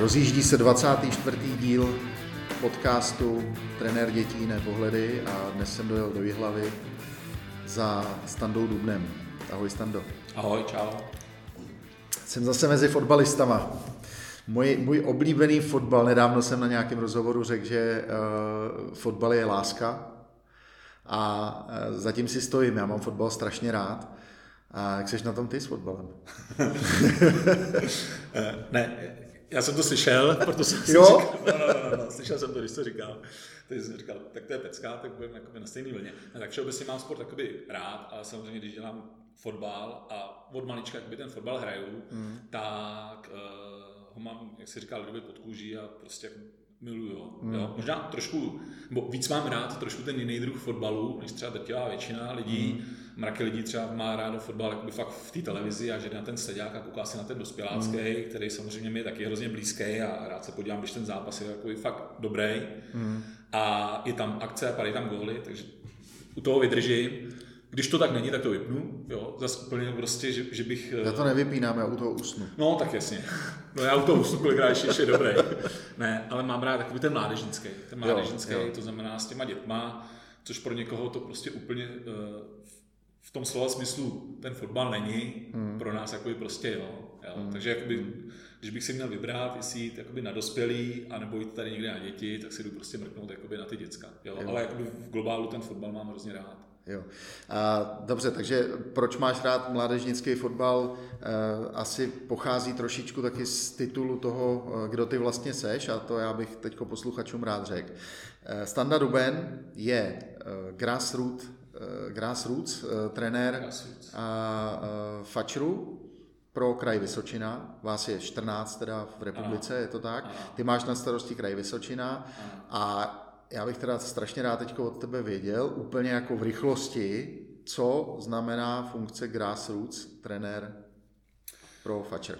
Rozjíždí se 24. díl podcastu Trenér dětí nepohledy a dnes jsem dojel do Jihlavy za Standou Dubnem. Ahoj Stando. Ahoj, čau. Jsem zase mezi fotbalistama. Můj, můj oblíbený fotbal, nedávno jsem na nějakém rozhovoru řekl, že uh, fotbal je láska a uh, zatím si stojím, já mám fotbal strašně rád. A jak jsi na tom ty s fotbalem? ne, já jsem to slyšel, proto jsem si jo? říkal, no, no, no, no, slyšel jsem to, když to říkal. Takže jsem říkal, tak to je pecká, tak budeme na stejné vlně. No, tak všeobecně mám sport takoby rád, ale samozřejmě, když dělám fotbal a od malička jakoby ten fotbal hraju, mm. tak uh, ho mám, jak se říká, lidově pod kůží a prostě miluju. Mm. Jo? Možná trošku, nebo víc mám rád trošku ten jiný druh fotbalu, než třeba drtivá většina lidí. Mm. Mraky lidí třeba má rádo fotbal jakoby fakt v té televizi a že na ten sledák a kouká se na ten dospělácký, mm. který samozřejmě mi je taky hrozně blízký a rád se podívám, když ten zápas je takový fakt dobrý. Mm. A je tam akce a padají tam góly, takže u toho vydržím. Když to tak není, tak to vypnu, jo, zase úplně prostě, že, že bych... Já to nevypínám, já u toho usnu. No, tak jasně. No já u toho usnu kolikrát ještě, ještě dobrý. Ne, ale mám rád takový ten mládežnický, ten mládežnický, jo, jo. to znamená s těma dětma, což pro někoho to prostě úplně uh, v tom slova smyslu ten fotbal není, hmm. pro nás jakoby prostě jo. jo. Hmm. Takže jakoby, když bych si měl vybrat, jestli jít jakoby na dospělý, anebo jít tady někde na děti, tak si jdu prostě mrknout jakoby na ty děcka. Jo. Jo. Ale jakoby v globálu ten fotbal mám hrozně rád. Jo. A, dobře, takže proč máš rád mládežnický fotbal? E, asi pochází trošičku taky z titulu toho, kdo ty vlastně seš a to já bych teď posluchačům rád řekl. E, Standa Duben je e, grassroot, e, grassroots e, trenér grassroots. A, e, Fačru pro kraj Vysočina. Vás je 14 teda v republice, ano. je to tak? Ano. Ty máš na starosti kraj Vysočina ano. a já bych teda strašně rád teď od tebe věděl, úplně jako v rychlosti, co znamená funkce grassroots trenér pro Facher.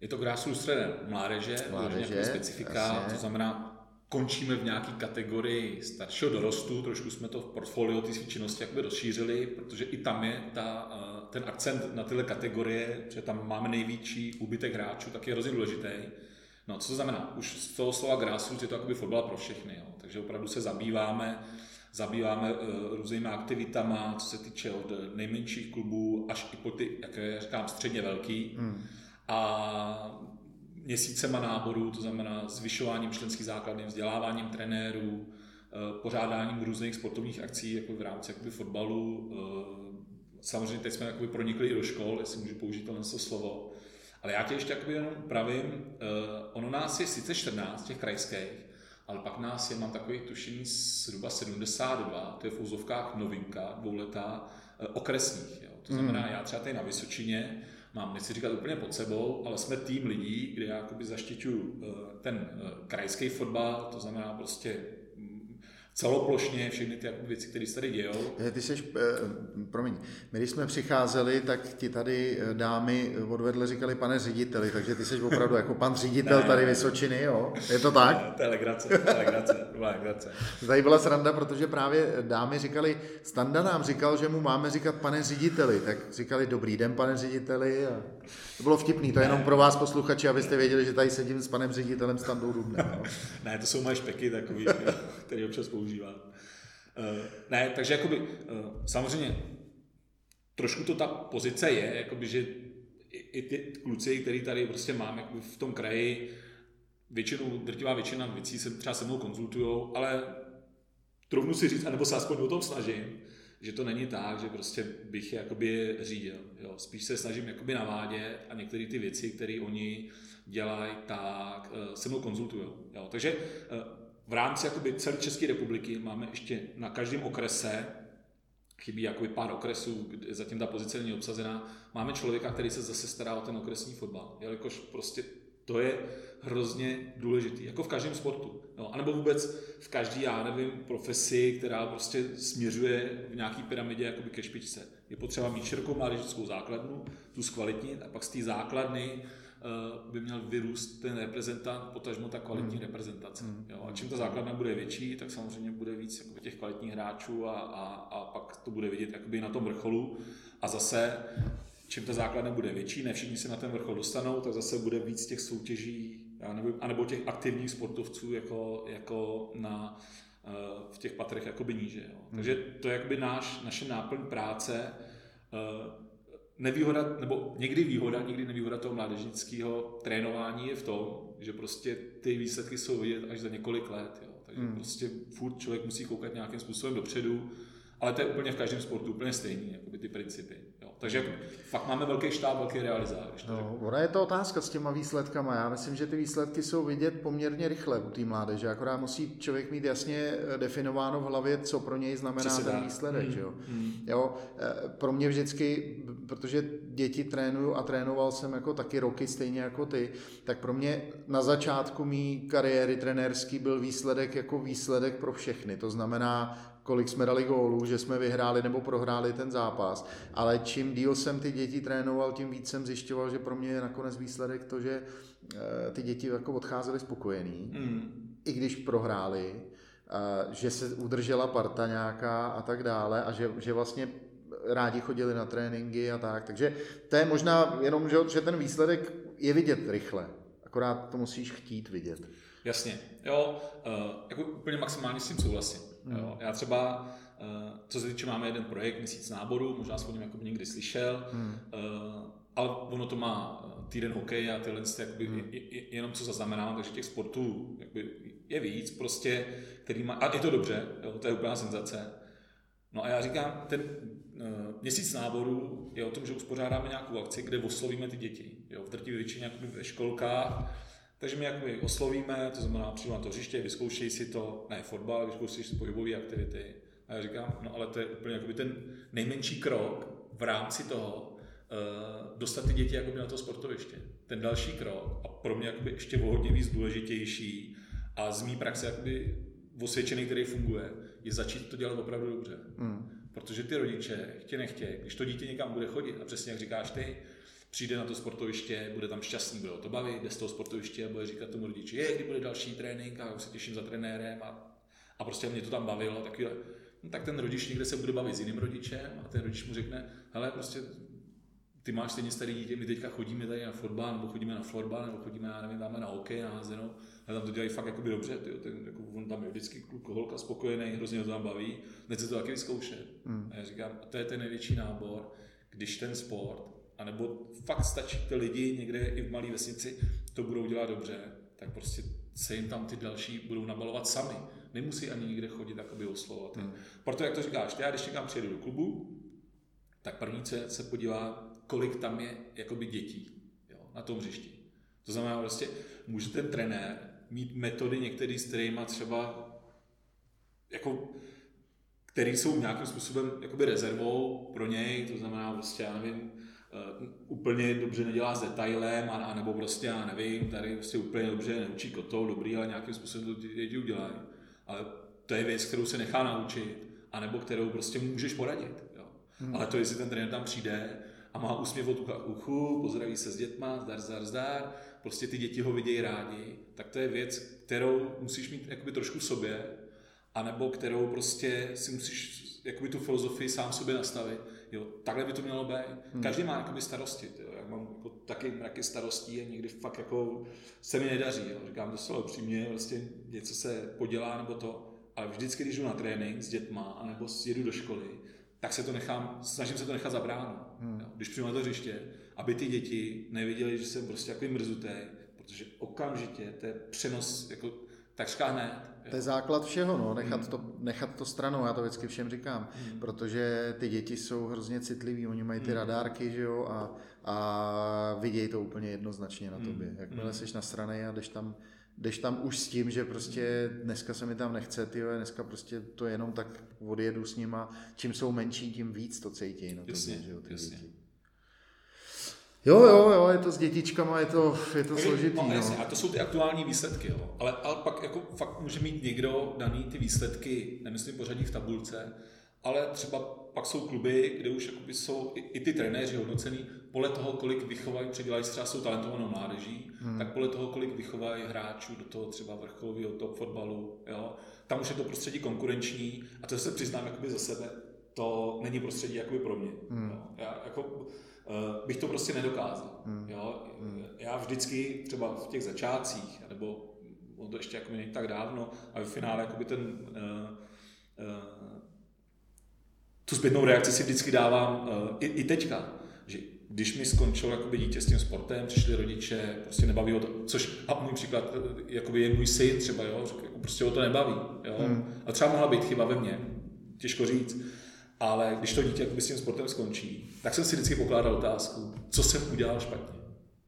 Je to grassroots trenér mládeže, mládeže specifika, jasně. to znamená, končíme v nějaké kategorii staršího dorostu, trošku jsme to v portfoliu té činnosti jakoby rozšířili, protože i tam je ta, eh, ten akcent na tyhle kategorie, že tam máme největší úbytek hráčů, tak je hrozně důležitý. No, co to znamená? Už z toho slova grassroots je to jakoby fotbal pro všechny. Jo. Takže opravdu se zabýváme, zabýváme uh, různými aktivitama, co se týče od nejmenších klubů až i po ty, jak říkám, středně velký. Hmm. A měsícema náborů, to znamená zvyšováním členských základny, vzděláváním trenérů, uh, pořádáním různých sportovních akcí jako v rámci jakoby, fotbalu. Uh, samozřejmě teď jsme jakoby pronikli i do škol, jestli můžu použít tohle slovo. Ale já tě ještě jakoby jenom pravím, uh, ono nás je sice 14 těch krajských, ale pak nás je, mám takový tušení zhruba 72, to je v úzovkách novinka, dvouletá, eh, okresních. Jo. To znamená, mm. já třeba tady na Vysočině mám, nechci říkat úplně pod sebou, ale jsme tým lidí, kde já jakoby zaštiťuju eh, ten krajský fotbal, to znamená prostě celoplošně všechny ty věci, které se tady dějou. Eh, ty jsi, eh, promiň, my když jsme přicházeli, tak ti tady eh, dámy odvedle říkali pane řediteli, takže ty jsi opravdu jako pan ředitel ne, tady Vysočiny, jo? Je to tak? Ne, to je legrace, to je legrace, to je legrace. Tady byla sranda, protože právě dámy říkali, Standa nám říkal, že mu máme říkat pane řediteli, tak říkali dobrý den pane řediteli a to bylo vtipný, to je jenom pro vás posluchači, abyste věděli, že tady sedím s panem ředitelem Standou Dubne. No. ne, to jsou moje špeky takový, který občas používám. Uh, ne, takže jakoby, uh, samozřejmě trošku to ta pozice je, jakoby, že i, ty kluci, který tady prostě mám jakoby v tom kraji, většinou, drtivá většina věcí se třeba se mnou konzultují, ale trofnu si říct, anebo se aspoň o tom snažím, že to není tak, že prostě bych je řídil. Jo. Spíš se snažím jakoby navádět a některé ty věci, které oni dělají, tak uh, se mnou konzultují. Takže v rámci jakoby celé České republiky máme ještě na každém okrese chybí jakoby pár okresů, kde zatím ta pozice není obsazená. Máme člověka, který se zase stará o ten okresní fotbal, jelikož prostě to je hrozně důležitý, jako v každém sportu. No, anebo vůbec v každý, já nevím, profesi, která prostě směřuje v nějaký pyramidě jakoby ke špičce. Je potřeba mít širokou mládežnickou základnu, tu zkvalitnit a pak z té základny by měl vyrůst ten reprezentant, potažmo ta kvalitní hmm. reprezentace. Hmm. Jo? A čím ta základna bude větší, tak samozřejmě bude víc jakoby, těch kvalitních hráčů a, a, a pak to bude vidět jakoby na tom vrcholu. A zase čím ta základna bude větší, ne všichni se na ten vrchol dostanou, tak zase bude víc těch soutěží já nevím, anebo těch aktivních sportovců jako, jako na, eh, v těch patrech jakoby níže. Jo. Hmm. Takže to je jakoby náš, naše náplň práce, eh, nevýhoda, nebo někdy výhoda, někdy nevýhoda toho mládežnického trénování je v tom, že prostě ty výsledky jsou vidět až za několik let. Jo. Takže hmm. prostě furt člověk musí koukat nějakým způsobem dopředu, ale to je úplně v každém sportu úplně stejný, jakoby ty principy. Jo. Takže fakt máme velký štáb, velký realizář. No, ona je to otázka s těma výsledkama. Já myslím, že ty výsledky jsou vidět poměrně rychle u té mládeže. Akorát musí člověk mít jasně eh, definováno v hlavě, co pro něj znamená ten dá. výsledek. Hmm. Že jo? Hmm. Jo, eh, pro mě vždycky, protože děti trénuju a trénoval jsem jako taky roky stejně jako ty, tak pro mě na začátku mý kariéry trenérský byl výsledek jako výsledek pro všechny. To znamená kolik jsme dali gólů, že jsme vyhráli nebo prohráli ten zápas, ale čím díl jsem ty děti trénoval, tím víc jsem zjišťoval, že pro mě je nakonec výsledek to, že eh, ty děti jako odcházely spokojený, mm. i když prohráli, že se udržela parta nějaká a tak dále a že, že vlastně rádi chodili na tréninky a tak. Takže to je možná jenom, že, že ten výsledek je vidět rychle, akorát to musíš chtít vidět. Jasně, jo, uh, jako úplně maximálně s tím souhlasím. Hmm. Jo. Já třeba, uh, co se týče, máme jeden projekt, měsíc náboru, možná jsi o něm jako někdy slyšel, hmm. uh, ale ono to má týden hokej a tyhle jakoby, hmm. jenom co zaznamenám, takže těch sportů jakoby, je víc, prostě, který má, a je to dobře, jo, to je úplná senzace. No a já říkám, ten uh, měsíc náboru je o tom, že uspořádáme nějakou akci, kde oslovíme ty děti. Jo, v drtivé většině ve školkách, takže my jakoby oslovíme, to znamená přijdu na to hřiště, vyzkoušej si to, ne fotbal, vyzkoušej si pohybové aktivity. A já říkám, no ale to je úplně jakoby ten nejmenší krok v rámci toho, uh, dostat ty děti jakoby na to sportoviště. Ten další krok a pro mě jakoby ještě o hodně víc důležitější a z mý praxe jakoby osvědčený, který funguje, je začít to dělat opravdu dobře. Hmm. Protože ty rodiče, chtě nechtě, když to dítě někam bude chodit, a přesně jak říkáš ty, přijde na to sportoviště, bude tam šťastný, bude o to bavit, jde z toho sportoviště a bude říkat tomu rodiči, je, kdy bude další trénink a už se těším za trenérem a, a prostě mě to tam bavilo, tak, no, tak ten rodič někde se bude bavit s jiným rodičem a ten rodič mu řekne, hele, prostě ty máš stejně starý dítě, my teďka chodíme tady na fotbal, nebo chodíme na florbal, nebo chodíme, já nevím, dáme na hokej, na házenou, a tam to dělají fakt jakoby dobře, tyjo, ten, jako, on tam je vždycky kluk, holka spokojený, hrozně to tam baví, nechce to taky vyzkoušet. Hmm. A já říkám, a to je ten největší nábor, když ten sport anebo fakt stačí ty lidi někde i v malé vesnici, to budou dělat dobře, tak prostě se jim tam ty další budou nabalovat sami. Nemusí ani nikde chodit jakoby oslovovat. Hmm. Proto, jak to říkáš, já když někam přijedu do klubu, tak první se, se podívá, kolik tam je jakoby dětí jo, na tom hřišti. To znamená, prostě může ten trenér mít metody některý, s kterými třeba jako který jsou nějakým způsobem jakoby rezervou pro něj, to znamená prostě, já nevím, uh, úplně dobře nedělá s detailem, a, a nebo prostě, já nevím, tady prostě úplně dobře neučí kotou, dobrý, ale nějakým způsobem to děti udělají. Ale to je věc, kterou se nechá naučit, anebo kterou prostě můžeš poradit. Jo. Hmm. Ale to, jestli ten trenér tam přijde a má úsměv od ucha uchu, pozdraví se s dětma, zdar, zdar, zdar, prostě ty děti ho vidějí rádi, tak to je věc, kterou musíš mít jakoby trošku v sobě, anebo kterou prostě si musíš jakoby tu filozofii sám sobě nastavit Jo, takhle by to mělo být. Hmm. Každý má jakoby starosti. Jo. Já mám jako taky mraky starostí a někdy fakt jako se mi nedaří. Jo. Říkám to slovo přímě, vlastně něco se podělá nebo to. Ale vždycky, když jdu na trénink s dětma anebo jedu do školy, tak se to nechám, snažím se to nechat zabráno. Hmm. Jo. Když přijdu na to hřiště, aby ty děti neviděli, že jsem prostě jako mrzutý, protože okamžitě to je přenos jako takřka hned. To je základ všeho, no, nechat, hmm. to, nechat to stranou, já to vždycky všem říkám, hmm. protože ty děti jsou hrozně citliví, oni mají ty hmm. radárky, že jo, a, a vidějí to úplně jednoznačně na hmm. tobě. Jakmile hmm. jsi na straně a jdeš tam, jdeš tam už s tím, že prostě dneska se mi tam nechce, ty dneska prostě to jenom tak odjedu s nima, čím jsou menší, tím víc to cítí na tobě, že jo, ty jasně. děti. Jo, jo, jo, je to s dětičkama, je to, je to složitý. No, jasně, a to jsou ty aktuální výsledky, jo. Ale, ale pak jako fakt může mít někdo daný ty výsledky, nemyslím pořadí v tabulce, ale třeba pak jsou kluby, kde už jsou i, i ty trenéři hodnocený podle toho, kolik vychovají, předělají třeba jsou talentovanou mládeží, hmm. tak podle toho, kolik vychovají hráčů do toho třeba vrcholového top fotbalu, jo. Tam už je to prostředí konkurenční a to se přiznám jakoby za sebe, to není prostředí jakoby pro mě. Hmm. Jo. Já jako, uh, bych to prostě nedokázal. Hmm. Jo. Hmm. Já vždycky třeba v těch začátcích, nebo to ještě jako není tak dávno, a v finále jakoby ten uh, uh, tu zpětnou reakci si vždycky dávám uh, i, i teďka, že když mi skončilo jakoby dítě s tím sportem, přišli rodiče, prostě nebaví ho to, což a můj příklad jakoby je můj syn třeba, jo, jako prostě ho to nebaví, jo, hmm. a třeba mohla být chyba ve mně, těžko říct, ale když to dítě s tím sportem skončí, tak jsem si vždycky pokládal otázku, co jsem udělal špatně.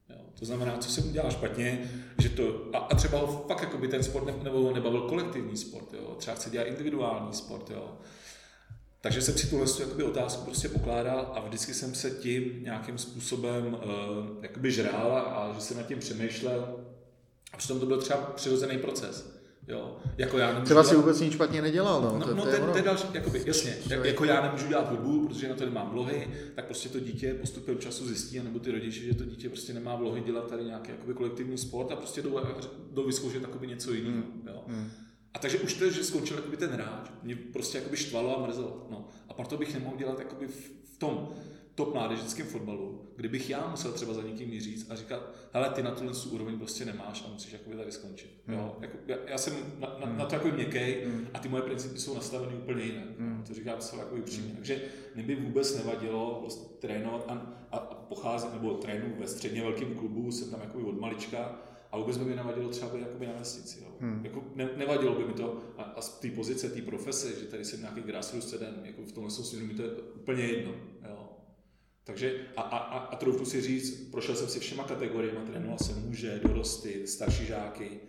Jo, to znamená, co jsem udělal špatně, že to, a, a třeba ho fakt jakoby ten sport ne, nebo nebavil kolektivní sport, jo, třeba chce dělat individuální sport, jo, takže jsem si tuhle otázku prostě pokládal a vždycky jsem se tím nějakým způsobem uh, jakoby žrál a že jsem nad tím přemýšlel. A přitom to byl třeba přirozený proces. Jo, jako já nemůžu Třeba si vůbec nic špatně nedělal, no. No, to, no to, je, to je další, jakoby, jasně, jak, jako já nemůžu dělat hudbu, protože na to nemám vlohy, tak prostě to dítě postupem času zjistí, nebo ty rodiče, že to dítě prostě nemá vlohy dělat tady nějaký jakoby kolektivní sport a prostě jdou, jdou vyzkoušet něco jiného. Hmm. Jo. Hmm. A takže už to, že skončil jakoby ten hráč, mě prostě jakoby štvalo a mrzelo. No. A proto bych nemohl dělat jakoby v, v tom top mládežnickém fotbalu, kdybych já musel třeba za někým říct a říkat, hele, ty na tuhle úroveň prostě nemáš a musíš jakoby tady skončit. Hmm. Jo? Jako, já, já, jsem na, na, hmm. na to jako měkkej hmm. a ty moje principy jsou nastaveny úplně jinak. Hmm. To říkám se jako upřímně. Hmm. Takže mě by vůbec nevadilo prostě trénovat a, a, a pocházet, nebo trénu ve středně velkém klubu, jsem tam jako od malička, a vůbec by mi nevadilo třeba být jakoby na vesnici. Jo. Hmm. Jako ne, nevadilo by mi to a, a z té pozice, té profese, že tady jsem nějaký grassroots jako v tomhle směru mi to je úplně jedno. Takže a, a, a, a troufnu si říct, prošel jsem si všema kategoriemi, trénoval jsem muže, dorosty, starší žáky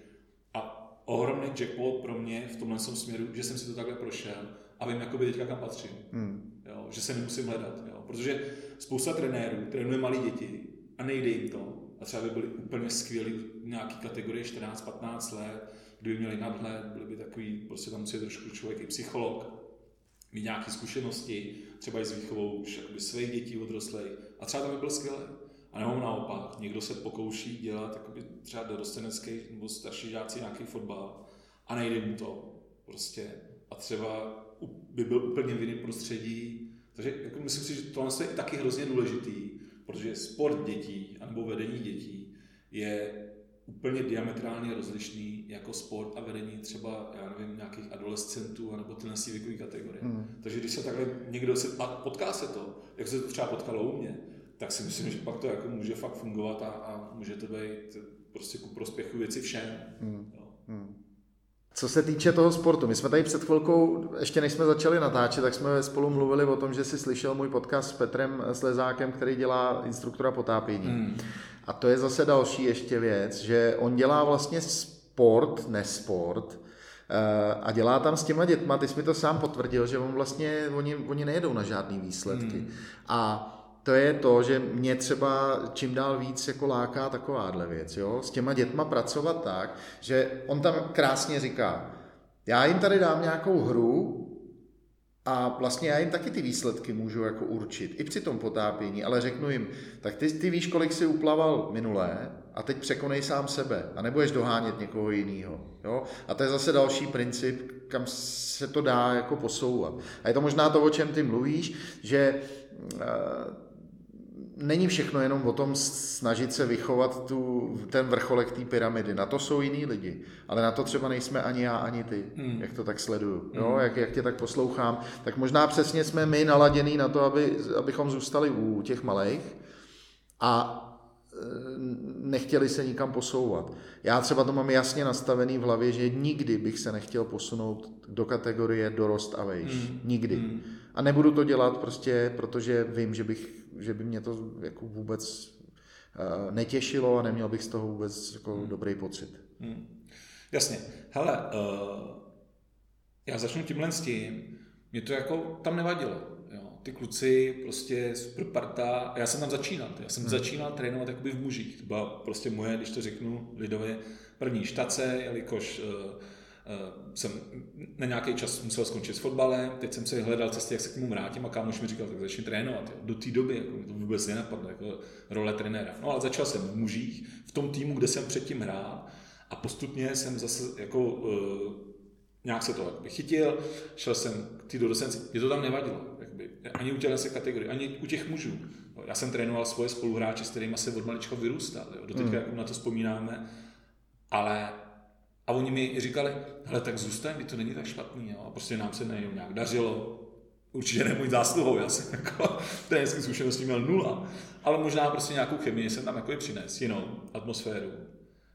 a ohromný jackpot pro mě v tomhle směru, že jsem si to takhle prošel a vím jakoby teďka kam patřím. Hmm. Jo, že se nemusím hledat. Jo. Protože spousta trenérů trénuje malé děti a nejde jim to a třeba by byli úplně skvělí v nějaké kategorii 14-15 let, kdyby měli nadhled, byli by takový, prostě tam musí trošku člověk i psycholog, mít nějaké zkušenosti, třeba i s výchovou už jakoby svých dětí odrostlej a třeba tam by byl skvělý. A nebo naopak, někdo se pokouší dělat jakoby třeba dorostenecký nebo starší žáci nějaký fotbal a nejde mu to prostě. A třeba by byl úplně v jiném prostředí. Takže jako myslím si, že tohle je taky hrozně důležitý, protože sport dětí nebo vedení dětí je úplně diametrálně rozlišný jako sport a vedení třeba, já nevím, nějakých adolescentů nebo tyhle věkové kategorie. Hmm. Takže když se takhle někdo se, potká se to, jak se to třeba potkalo u mě, tak si myslím, že pak to jako může fakt fungovat a, a může to být prostě ku prospěchu věci všem. Hmm. Jo. Hmm. Co se týče toho sportu, my jsme tady před chvilkou, ještě než jsme začali natáčet, tak jsme spolu mluvili o tom, že si slyšel můj podcast s Petrem Slezákem, který dělá instruktora potápění. Hmm. A to je zase další ještě věc, že on dělá vlastně sport, nesport, eh, a dělá tam s těma dětma, ty jsi mi to sám potvrdil, že on vlastně, oni, oni nejedou na žádný výsledky. Hmm. A to je to, že mě třeba čím dál víc jako láká takováhle věc, jo? s těma dětma pracovat tak, že on tam krásně říká, já jim tady dám nějakou hru a vlastně já jim taky ty výsledky můžu jako určit, i při tom potápění, ale řeknu jim, tak ty, ty víš, kolik si uplaval minulé a teď překonej sám sebe a nebudeš dohánět někoho jiného. Jo? A to je zase další princip, kam se to dá jako posouvat. A je to možná to, o čem ty mluvíš, že uh, není všechno jenom o tom snažit se vychovat tu, ten vrcholek té pyramidy. Na to jsou jiní lidi, ale na to třeba nejsme ani já, ani ty, hmm. jak to tak sleduju. Hmm. Jo, jak, jak tě tak poslouchám, tak možná přesně jsme my naladěný na to, aby, abychom zůstali u těch malých a e, nechtěli se nikam posouvat. Já třeba to mám jasně nastavený v hlavě, že nikdy bych se nechtěl posunout do kategorie dorost a vejš. Hmm. Nikdy. Hmm. A nebudu to dělat prostě, protože vím, že bych že by mě to jako vůbec uh, netěšilo a neměl bych z toho vůbec jako hmm. dobrý pocit. Hmm. Jasně. Hele, uh, já začnu tímhle s tím. Mě to jako tam nevadilo. Jo. Ty kluci, prostě super parta. Já jsem tam začínal. Já jsem hmm. začínal trénovat jakoby v mužích. To byla prostě moje, když to řeknu lidově, první štace, jelikož uh, Eh, jsem na nějaký čas musel skončit s fotbalem, teď jsem si hledal cesty, jak se k němu vrátím a kámoš mi říkal, tak začni trénovat. Jo. Do té doby jako, to vůbec nenapadlo, jako role trenéra. No ale začal jsem v mužích, v tom týmu, kde jsem předtím hrál a postupně jsem zase jako uh, nějak se to jakoby chytil, šel jsem k té docenci, mě to tam nevadilo, jakoby, ani u těchto se kategorie, ani u těch mužů. Já jsem trénoval svoje spoluhráče, s kterými se od malička vyrůstal, jo. do teďka mm. na to vzpomínáme, ale a oni mi říkali, hele, tak zůstaň, to není tak špatný, jo. a prostě nám se nejenom nějak dařilo, určitě ne můj zásluhou, já jsem jako tréninské zkušenosti měl nula, ale možná prostě nějakou chemii jsem tam jako přines, jinou atmosféru.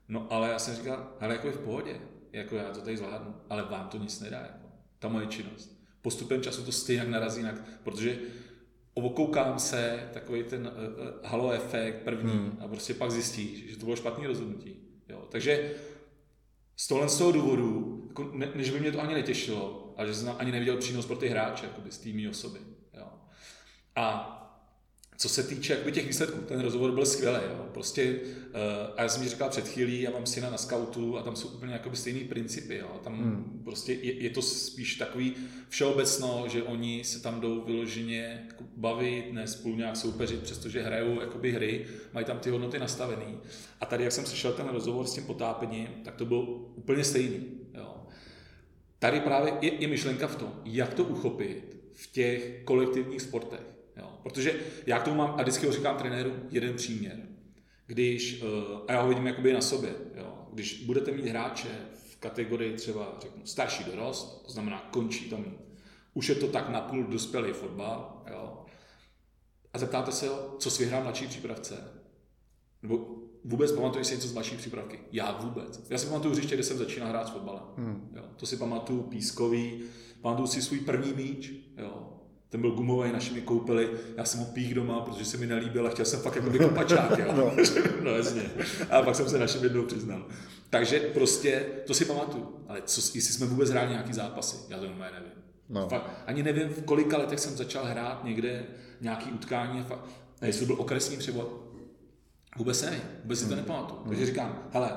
No ale já jsem říkal, hele, jako je v pohodě, jako já to tady zvládnu, ale vám to nic nedá, jako, ta moje činnost. Postupem času to stejně narazí jinak, protože okoukám se, takový ten uh, halo efekt první hmm. a prostě pak zjistíš, že to bylo špatný rozhodnutí. Jo. Takže z tohle z toho důvodu, jako ne, než by mě to ani netěšilo, ale že jsem ani neviděl přínos pro ty hráče, jakoby z týmí osoby. Jo. A co se týče jakoby těch výsledků, ten rozhovor byl skvělý. Jo. Prostě, uh, a já jsem mi říkal před chvílí, já mám syna na scoutu a tam jsou úplně jakoby stejný principy. Jo. Tam hmm. prostě je, je, to spíš takový všeobecno, že oni se tam jdou vyloženě jako bavit, ne spolu nějak soupeřit, přestože hrajou jakoby hry, mají tam ty hodnoty nastavený. A tady, jak jsem slyšel ten rozhovor s tím potápením, tak to bylo úplně stejný. Jo. Tady právě je, je myšlenka v tom, jak to uchopit v těch kolektivních sportech. Protože já k tomu mám, a vždycky ho říkám trenéru, jeden příměr. Když, eh, a já ho vidím jakoby na sobě, jo. když budete mít hráče v kategorii třeba řeknu, starší dorost, to znamená končí tam, už je to tak napůl dospělý fotbal, jo. a zeptáte se ho, co si vyhrál mladší přípravce, nebo vůbec pamatuju si něco z mladší přípravky. Já vůbec. Já si pamatuju hřiště, kde jsem začínal hrát s fotbalem. Hmm. Jo. To si pamatuju pískový, pamatuju si svůj první míč. Jo ten byl gumový, naši mi koupili, já jsem ho pích doma, protože se mi nelíbil a chtěl jsem fakt jako kopačák, jo. no. no jasně. A pak jsem se našem jednou přiznal. Takže prostě, to si pamatuju. Ale co, jestli jsme vůbec hráli nějaký zápasy, já to normálně nevím. No. Fakt, ani nevím, v kolika letech jsem začal hrát někde nějaký utkání. Fakt, a jestli to byl okresní převod, vůbec ne, vůbec si to hmm. nepamatuju. Takže hmm. říkám, hele,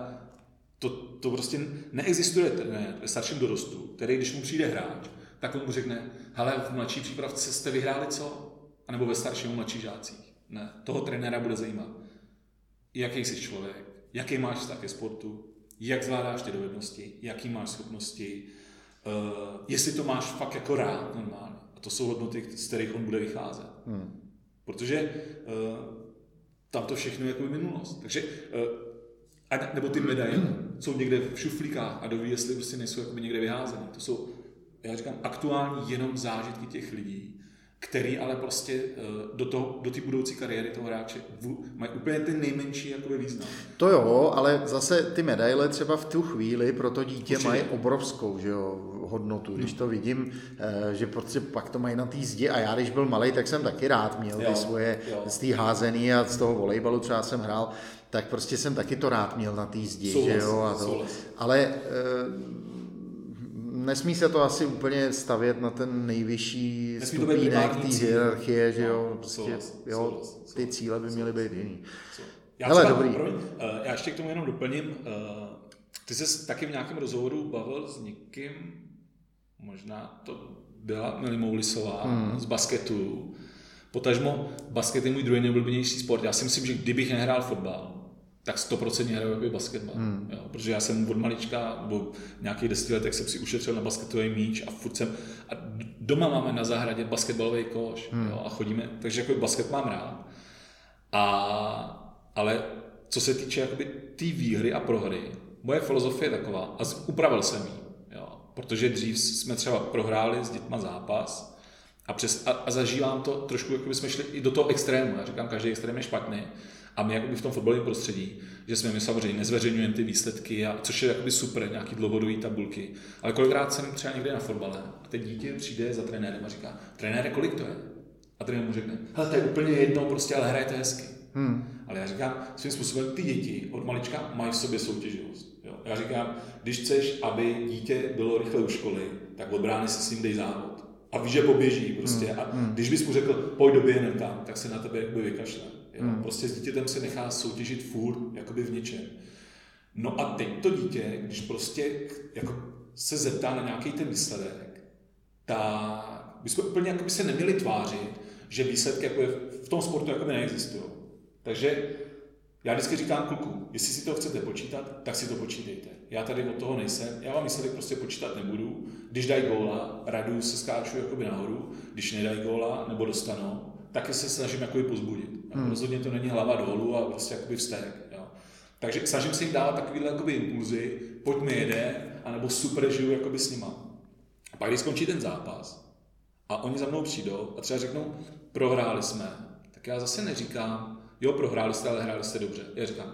to, to prostě neexistuje ne, ve starším dorostu, který když mu přijde hráč, tak on mu řekne, hele, v mladší přípravce jste vyhráli co? A nebo ve starším mladší žácích. Ne, toho trenéra bude zajímat, jaký jsi člověk, jaký máš vztah ke sportu, jak zvládáš ty dovednosti, jaký máš schopnosti, uh, jestli to máš fakt jako rád normálně. A to jsou hodnoty, z kterých on bude vycházet. Hmm. Protože uh, tam to všechno je jako minulost. Takže uh, a, nebo ty medaile jsou někde v šuflíkách a doví, jestli prostě nejsou jako někde vyházené. To jsou já říkám, aktuální jenom zážitky těch lidí, který ale prostě eh, do, toho, do té budoucí kariéry toho hráče mají úplně ten nejmenší jakoby význam. To jo, ale zase ty medaile třeba v tu chvíli pro to dítě Určitě. mají obrovskou že jo, hodnotu. Když no. to vidím, eh, že prostě pak to mají na té zdi a já když byl malý, tak jsem taky rád měl jo, ty svoje jo. z té házený a z toho volejbalu třeba jsem hrál, tak prostě jsem taky to rád měl na té zdi, souhlas, že jo, a to. Ale e, nesmí se to asi úplně stavět na ten nejvyšší nesmí stupínek té hierarchie, že jo, no, prostě, souhlas, jo, souhlas, ty cíle by měly být jiný. Já Hele, třeba, dobrý. Promiň, eh, já ještě k tomu jenom doplním. Eh, ty jsi taky v nějakém rozhovoru bavil s někým, možná to byla Milly Moulisová hmm. z basketu. Potažmo, basket je můj druhý nejoblíbenější sport. Já si myslím, že kdybych nehrál fotbal, tak 100% hraju jako basketbal. Hmm. Jo, protože já jsem od malička, nebo nějakých deseti letech jsem si ušetřil na basketový míč a furt jsem, a doma máme na zahradě basketbalový koš hmm. jo, a chodíme, takže jako basket mám rád. A, ale co se týče jakoby té výhry a prohry, moje filozofie je taková, a upravil jsem ji, jo, protože dřív jsme třeba prohráli s dětma zápas a, přes, a, a zažívám to trošku, jako jsme šli i do toho extrému, já říkám, každý extrém je špatný, a my jakoby v tom fotbalovém prostředí, že jsme my samozřejmě nezveřejňujeme ty výsledky, a, což je jakoby super, nějaký dlouhodobý tabulky. Ale kolikrát jsem třeba někde na fotbale a teď dítě přijde za trenérem a říká, trenére, kolik to je? A trenér mu řekne, hele, to je úplně jedno, prostě, ale hrajete hezky. Hmm. Ale já říkám, svým způsobem ty děti od malička mají v sobě soutěživost. Jo. Já říkám, když chceš, aby dítě bylo rychle u školy, tak od brány si s ním dej závod. A víš, že poběží prostě. Hmm. A hmm. když bys mu řekl, pojď doběhnem tam, tak se na tebe jakoby vykašle. Jo? Hmm. Prostě s dítětem se nechá soutěžit furt jakoby v něčem. No a teď to dítě, když prostě jako se zeptá na nějaký ten výsledek, tak bychom úplně jako by se neměli tvářit, že výsledky jako je v tom sportu jako neexistují. Takže Já vždycky říkám kluku, jestli si to chcete počítat, tak si to počítejte. Já tady od toho nejsem, já vám výsledek prostě počítat nebudu. Když dají góla, radu se skáču jakoby nahoru, když nedají góla nebo dostanou, taky se snažím jakoby pozbudit. Hmm. Rozhodně to není hlava dolů a prostě jakoby vztek. Jo. Takže snažím se jim dávat takovýhle jakoby impulzy, pojďme jede, anebo super žiju jakoby s nima. A pak když skončí ten zápas a oni za mnou přijdou a třeba řeknou, prohráli jsme, tak já zase neříkám, jo, prohráli jste, ale hráli jste dobře. Já říkám,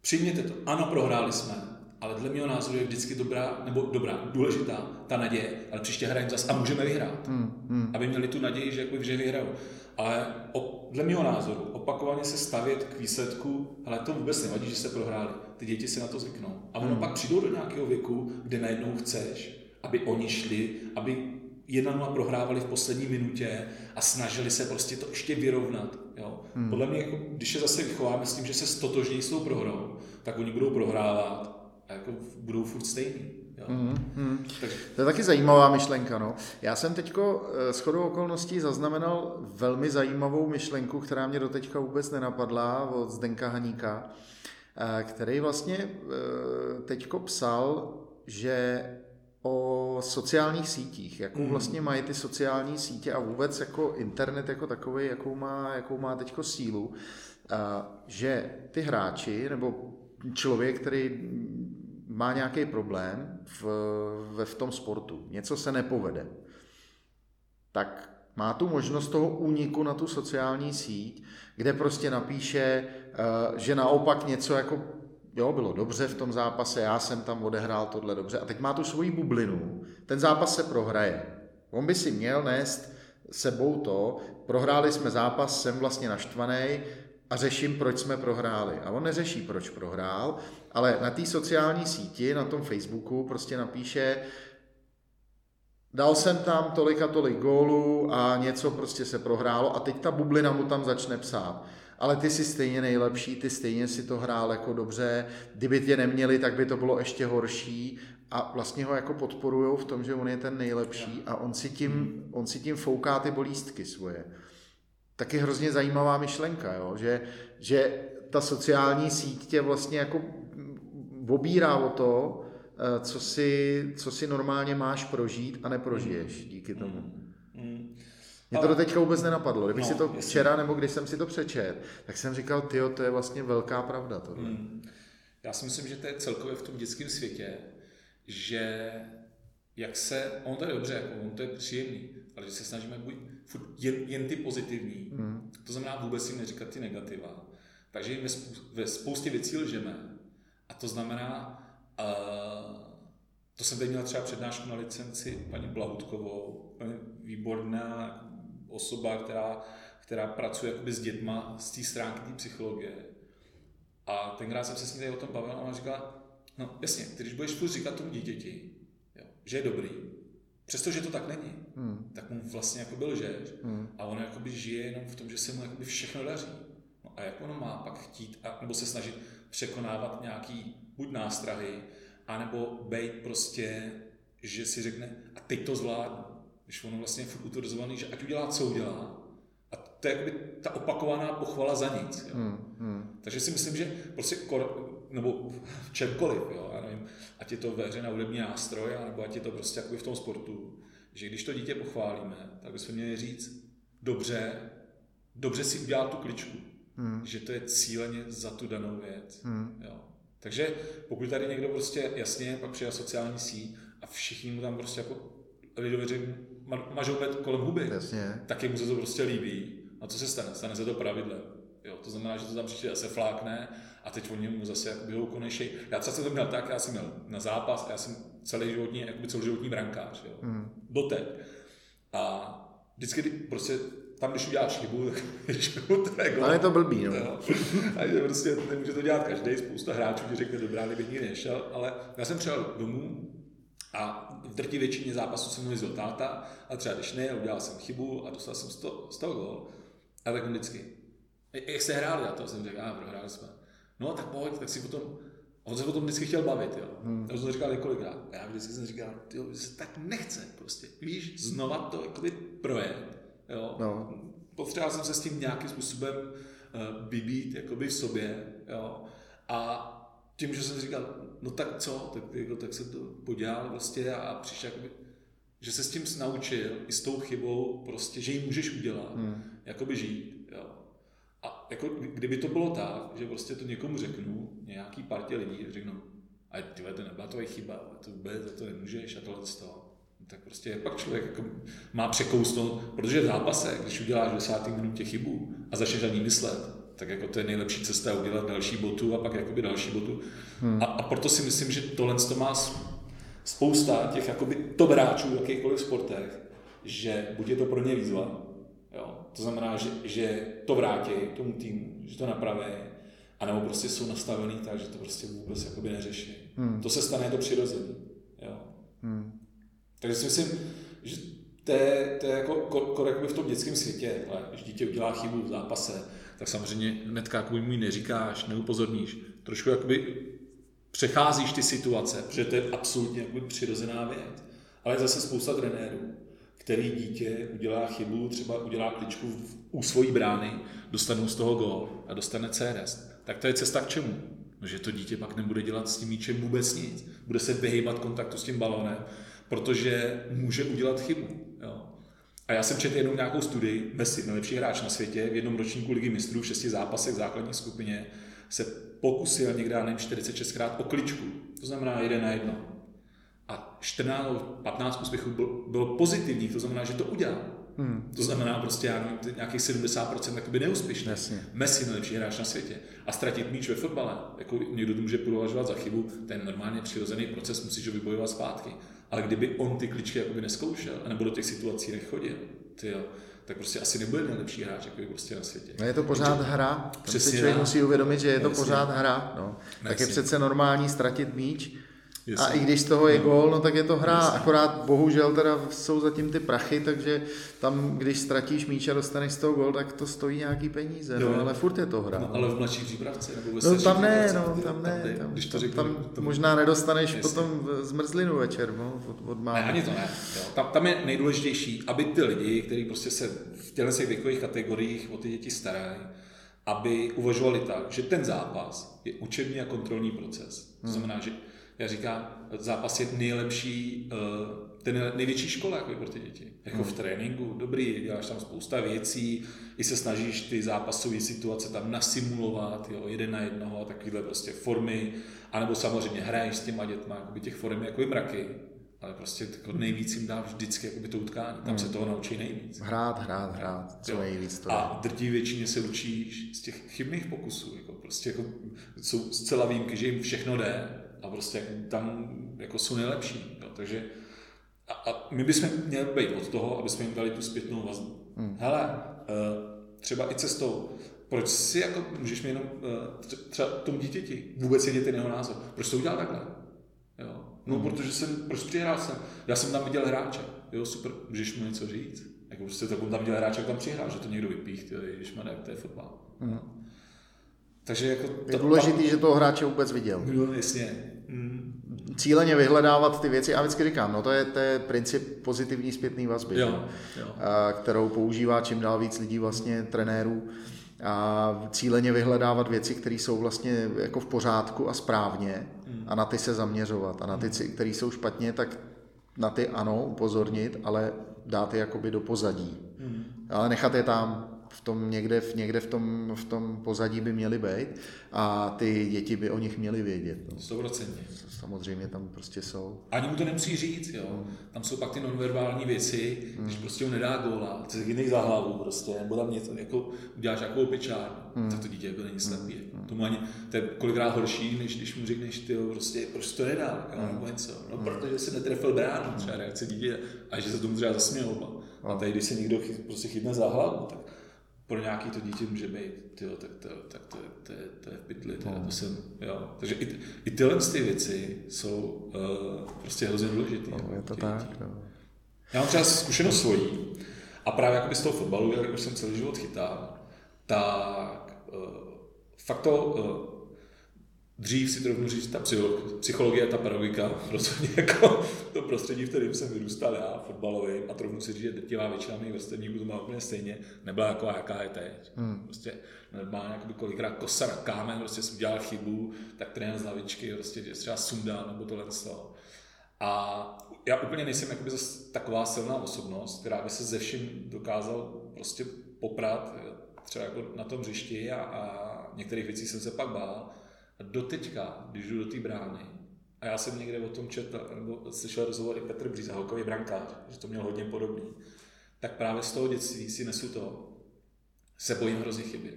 přijměte to, ano, prohráli jsme, ale dle mého názoru je vždycky dobrá, nebo dobrá, důležitá ta naděje, ale příště hrajeme zase a můžeme vyhrát. Hmm, hmm. Aby měli tu naději, že jako že vyhrajou. Ale o, dle mého názoru, opakovaně se stavět k výsledku, ale to vůbec nevadí, že se prohráli. Ty děti si na to zvyknou. A ono hmm. pak přijdou do nějakého věku, kde najednou chceš, aby oni šli, aby 1-0 prohrávali v poslední minutě a snažili se prostě to ještě vyrovnat. Jo. Hmm. Podle mě, jako, když je zase vychováme s tím, že se stotožní s tou prohrou, tak oni budou prohrávat a jako budou furt stejný. Jo. Hmm, hmm. Tak... To je taky zajímavá myšlenka. No. Já jsem teď eh, s chodou okolností zaznamenal velmi zajímavou myšlenku, která mě doteďka vůbec nenapadla od Zdenka Haníka, eh, který vlastně eh, teďko psal, že o sociálních sítích, jakou hmm. vlastně mají ty sociální sítě a vůbec jako internet jako takový, jakou má, jakou má teďko sílu, že ty hráči nebo člověk, který má nějaký problém v, v, v tom sportu, něco se nepovede, tak má tu možnost toho úniku na tu sociální síť, kde prostě napíše, že naopak něco jako jo, bylo dobře v tom zápase, já jsem tam odehrál tohle dobře a teď má tu svoji bublinu, ten zápas se prohraje. On by si měl nést sebou to, prohráli jsme zápas, jsem vlastně naštvaný a řeším, proč jsme prohráli. A on neřeší, proč prohrál, ale na té sociální síti, na tom Facebooku prostě napíše, dal jsem tam tolik a tolik gólů a něco prostě se prohrálo a teď ta bublina mu tam začne psát ale ty jsi stejně nejlepší, ty stejně si to hrál jako dobře, kdyby tě neměli, tak by to bylo ještě horší a vlastně ho jako podporujou v tom, že on je ten nejlepší a on si tím, on si tím fouká ty bolístky svoje. Taky hrozně zajímavá myšlenka, jo? Že, že ta sociální síť tě vlastně jako obírá o to, eh, co si, co si normálně máš prožít a neprožiješ díky tomu. Mm. Mm. Mě to do teďka vůbec nenapadlo. Kdybych no, si to jasný. včera nebo když jsem si to přečet, tak jsem říkal, ty to je vlastně velká pravda tohle. Hmm. Já si myslím, že to je celkově v tom dětském světě, že jak se, on to je dobře, jako on to je příjemný, ale že se snažíme být jen, jen ty pozitivní. Hmm. To znamená vůbec jim neříkat ty negativa. Takže jim ve, ve spoustě věcí lžeme. A to znamená, uh, to jsem teď měl třeba přednášku na licenci paní Blahutkovou, výborná osoba, která, která pracuje jakoby s dětma z té stránky té psychologie. A tenkrát jsem se s ní tady o tom bavil a ona říkala, no jasně, ty když budeš furt říkat tomu dítěti, jo, že je dobrý, přestože to tak není, hmm. tak mu vlastně jako byl lžeš hmm. a ono jakoby žije jenom v tom, že se mu jakoby všechno daří. No a jak ono má pak chtít, a, nebo se snažit překonávat nějaký buď nástrahy, anebo být prostě, že si řekne, a teď to zvládnu. Když ono vlastně je furt utvrzovaný, že ať udělá, co udělá. A to je jakoby ta opakovaná pochvala za nic. Jo. Hmm, hmm. Takže si myslím, že prostě kor, nebo čemkoliv, jo, já nevím, ať je to ve hře na hudební nástroj, nebo ať je to prostě jako v tom sportu, že když to dítě pochválíme, tak bychom měli říct, dobře, dobře si udělal tu kličku, hmm. že to je cíleně za tu danou věc. Hmm. Jo. Takže pokud tady někdo prostě jasně pak přijal sociální síť a všichni mu tam prostě jako lidově řekl, mažou kolem huby, Jasně. tak jemu se to prostě líbí. A co se stane? Stane se to pravidlem. Jo, to znamená, že to tam příště zase flákne a teď oni mu zase jakoby ho konejší. Já třeba jsem to měl tak, já jsem měl na zápas a já jsem celý životní, jakoby celoživotní brankář. Jo. Hmm. Doteď. A vždycky prostě tam, když uděláš chybu, tak to je Ale je to blbý, no. no. A že prostě nemůže to dělat každý, spousta hráčů ti řekne, dobrá, kdyby nikdy nešel, ale já jsem přijel domů a v drtí většině zápasů jsem mluvil táta, a třeba když ne, udělal jsem chybu a dostal jsem z toho, gol. A tak vždycky, jak se hráli, a to jsem řekl, a prohráli jsme. No tak pojď, tak si potom, on se o tom vždycky chtěl bavit, jo. Hmm. Já jsem to říkal několikrát. A já vždycky jsem říkal, ty že se tak nechce prostě. Víš, znova to jakoby projet, jo. No. Potřeboval jsem se s tím nějakým způsobem vybít jakoby v sobě, jo. A tím, že jsem říkal, no tak co, tak, jako, tak se to podělal prostě a přišel jakoby, že se s tím naučil i s tou chybou prostě, že ji můžeš udělat, hmm. jakoby žít, jo. Jako, kdyby to bylo tak, že prostě to někomu řeknu, nějaký partě lidí, řeknu, a tyhle, to nebyla tvoje chyba, to vůbec za to nemůžeš a tohle z toho. Tak prostě pak člověk jako má překousnout, protože v zápase, když uděláš v 10. minutě chybu a začneš na ní myslet, tak jako to je nejlepší cesta udělat další botu a pak jakoby další botu. Hmm. A, a, proto si myslím, že tohle to má spousta těch jakoby top hráčů v jakýchkoliv sportech, že buď je to pro ně výzva? To znamená, že, že to vrátí tomu týmu, že to napraví, anebo prostě jsou nastavený tak, že to prostě vůbec jakoby neřeší. Hmm. To se stane, je to přirozený. Jo? Hmm. Takže si myslím, že to je, to je jako, jako, jako v tom dětském světě, ale když dítě udělá chybu v zápase, tak samozřejmě hnedka jako mu neříkáš, neupozorníš. Trošku jakoby přecházíš ty situace, protože to je absolutně jakoby přirozená věc. Ale je zase spousta trenérů, který dítě udělá chybu, třeba udělá kličku u svojí brány, dostanou z toho gol a dostane CRS. Tak to je cesta k čemu? No, že to dítě pak nebude dělat s tím míčem vůbec nic. Bude se vyhýbat kontaktu s tím balonem, protože může udělat chybu. Jo. A já jsem četl jenom nějakou studii, Messi, nejlepší hráč na světě, v jednom ročníku ligy mistrů v šesti zápasech v základní skupině se pokusil někde, nevím, 46krát o kličku. To znamená jeden na jedno. A 14 15 úspěchů bylo, bylo pozitivních, to znamená, že to udělal. Hmm. To znamená prostě, já nevím, nějakých 70% jakoby neúspěšný. Jasně. Messi nejlepší hráč na světě. A ztratit míč ve fotbale, jako někdo to může považovat za chybu, ten normálně přirozený proces, musíš ho vybojovat zpátky. Ale kdyby on ty kličky jakoby neskoušel, nebo do těch situací nechodil, tyjo, tak prostě asi nebude nejlepší hráč jako prostě na světě. No je to pořád Takže, hra. Přesně si člověk musí uvědomit, že je to pořád hra. No. Tak je přece normální ztratit míč, Jasně. A i když z toho je no. gól, no tak je to hra, Jasně. akorát bohužel teda jsou zatím ty prachy, takže tam, když ztratíš míč a dostaneš z toho gól, tak to stojí nějaký peníze, no, ale furt je to hra. No, ale v mladší přípravce nebo ve No tam ne, no, tam ne, tam, když to řeknu, tam to možná nedostaneš Jasně. potom zmrzlinu večer, no, od, od mámy. Ne, ani to ne, jo. Tam, tam je nejdůležitější, aby ty lidi, kteří prostě se v těchto věkových kategoriích o ty děti starají, aby uvažovali tak, že ten zápas je učební a kontrolní proces. To hmm. znamená, že já říkám, zápas je nejlepší, eh, ten největší škola jako pro ty děti. Jako v hmm. tréninku, dobrý, děláš tam spousta věcí, i se snažíš ty zápasové situace tam nasimulovat, jo, jeden na jednoho, takovéhle prostě formy, anebo samozřejmě hraješ s těma dětma, jakoby těch form jako mraky, ale prostě jako nejvíc jim dá vždycky jakoby to utkání, tam hmm. se toho naučí nejvíc. Hrát, hrát, hrát, co nejvíc to A drtí většině se učíš z těch chybných pokusů, jako prostě jako jsou zcela výjimky, že jim všechno jde, a prostě tam jako jsou nejlepší. Jo. Takže a, a my bychom měli být od toho, aby jsme jim dali tu zpětnou vazbu. Hmm. Hele, uh, třeba i cestou, proč si jako můžeš mi jenom uh, třeba tomu dítěti vůbec vědět ten jeho názor, proč to udělal takhle? Jo. No, hmm. protože jsem, proč přihrál jsem? Já jsem tam viděl hráče. Jo, super, můžeš mu něco říct? Jako prostě tak tam viděl hráče, jak tam přihrál, že to někdo vypích, ty, když má to je fotbal. Hmm. Takže jako to, je důležitý, tam... že toho hráče vůbec viděl. No, jasně. Mm. Cíleně vyhledávat ty věci. A vždycky říkám, no to je, to je princip pozitivní zpětné vazby, jo, jo. A, kterou používá čím dál víc lidí, vlastně trenérů. A cíleně vyhledávat věci, které jsou vlastně jako v pořádku a správně mm. a na ty se zaměřovat. A na ty, mm. které jsou špatně, tak na ty ano, upozornit, ale dát je jakoby do pozadí. Mm. Ale nechat je tam, v tom někde, v, někde v, tom, v tom pozadí by měly být a ty děti by o nich měly vědět. No. 100%. Samozřejmě tam prostě jsou. Ani mu to nemusí říct, jo. Hmm. Tam jsou pak ty nonverbální věci, hmm. když prostě ho nedá góla, ty se chytnej za hlavu prostě, nebo tam něco, jako uděláš jako opičár, hmm. tak to dítě jako není slepý. Hmm. hmm. Tomu ani, to je kolikrát horší, než když mu řekneš, ty prostě, proč to nedá, jo, hmm. nebo něco. No, hmm. protože se netrefil bránu, třeba reakce dítě, a že se tomu třeba zasměl. A tady, když se někdo chyt, prostě chytne za hlavu, tak pro nějaký to dítě může být, tyjo, tak, to, tak to, to, je, to je v pytli, to, no. to jsem, jo. Takže i, i tyhle ty věci jsou uh, prostě hrozně důležité. No, je to tak, no. Já mám třeba zkušenost svojí a právě jako z toho fotbalu, jak už jsem celý život chytal, tak uh, fakt to, uh, dřív si trochu říct, ta psychologie, ta pedagogika, rozhodně jako to prostředí, v kterém jsem vyrůstal já, fotbalový, a trochu si říct, že drtivá většina mých vrstevníků to má úplně stejně, nebyla jako jaká je teď. Hmm. Prostě normálně jakoby kolikrát kosa na kámen, prostě jsem udělal chybu, tak trenér z lavičky, prostě že třeba sundá nebo tohle A já úplně nejsem jakoby zase taková silná osobnost, která by se ze vším dokázal prostě poprat, třeba jako na tom hřišti a, a některých věcí jsem se pak bál. A doteďka, když jdu do té brány, a já jsem někde o tom četl, nebo slyšel rozhovory Petr Bříza, holkový brankář, že to měl hodně podobný, tak právě z toho dětství si nesu to, se bojím hrozně chyby.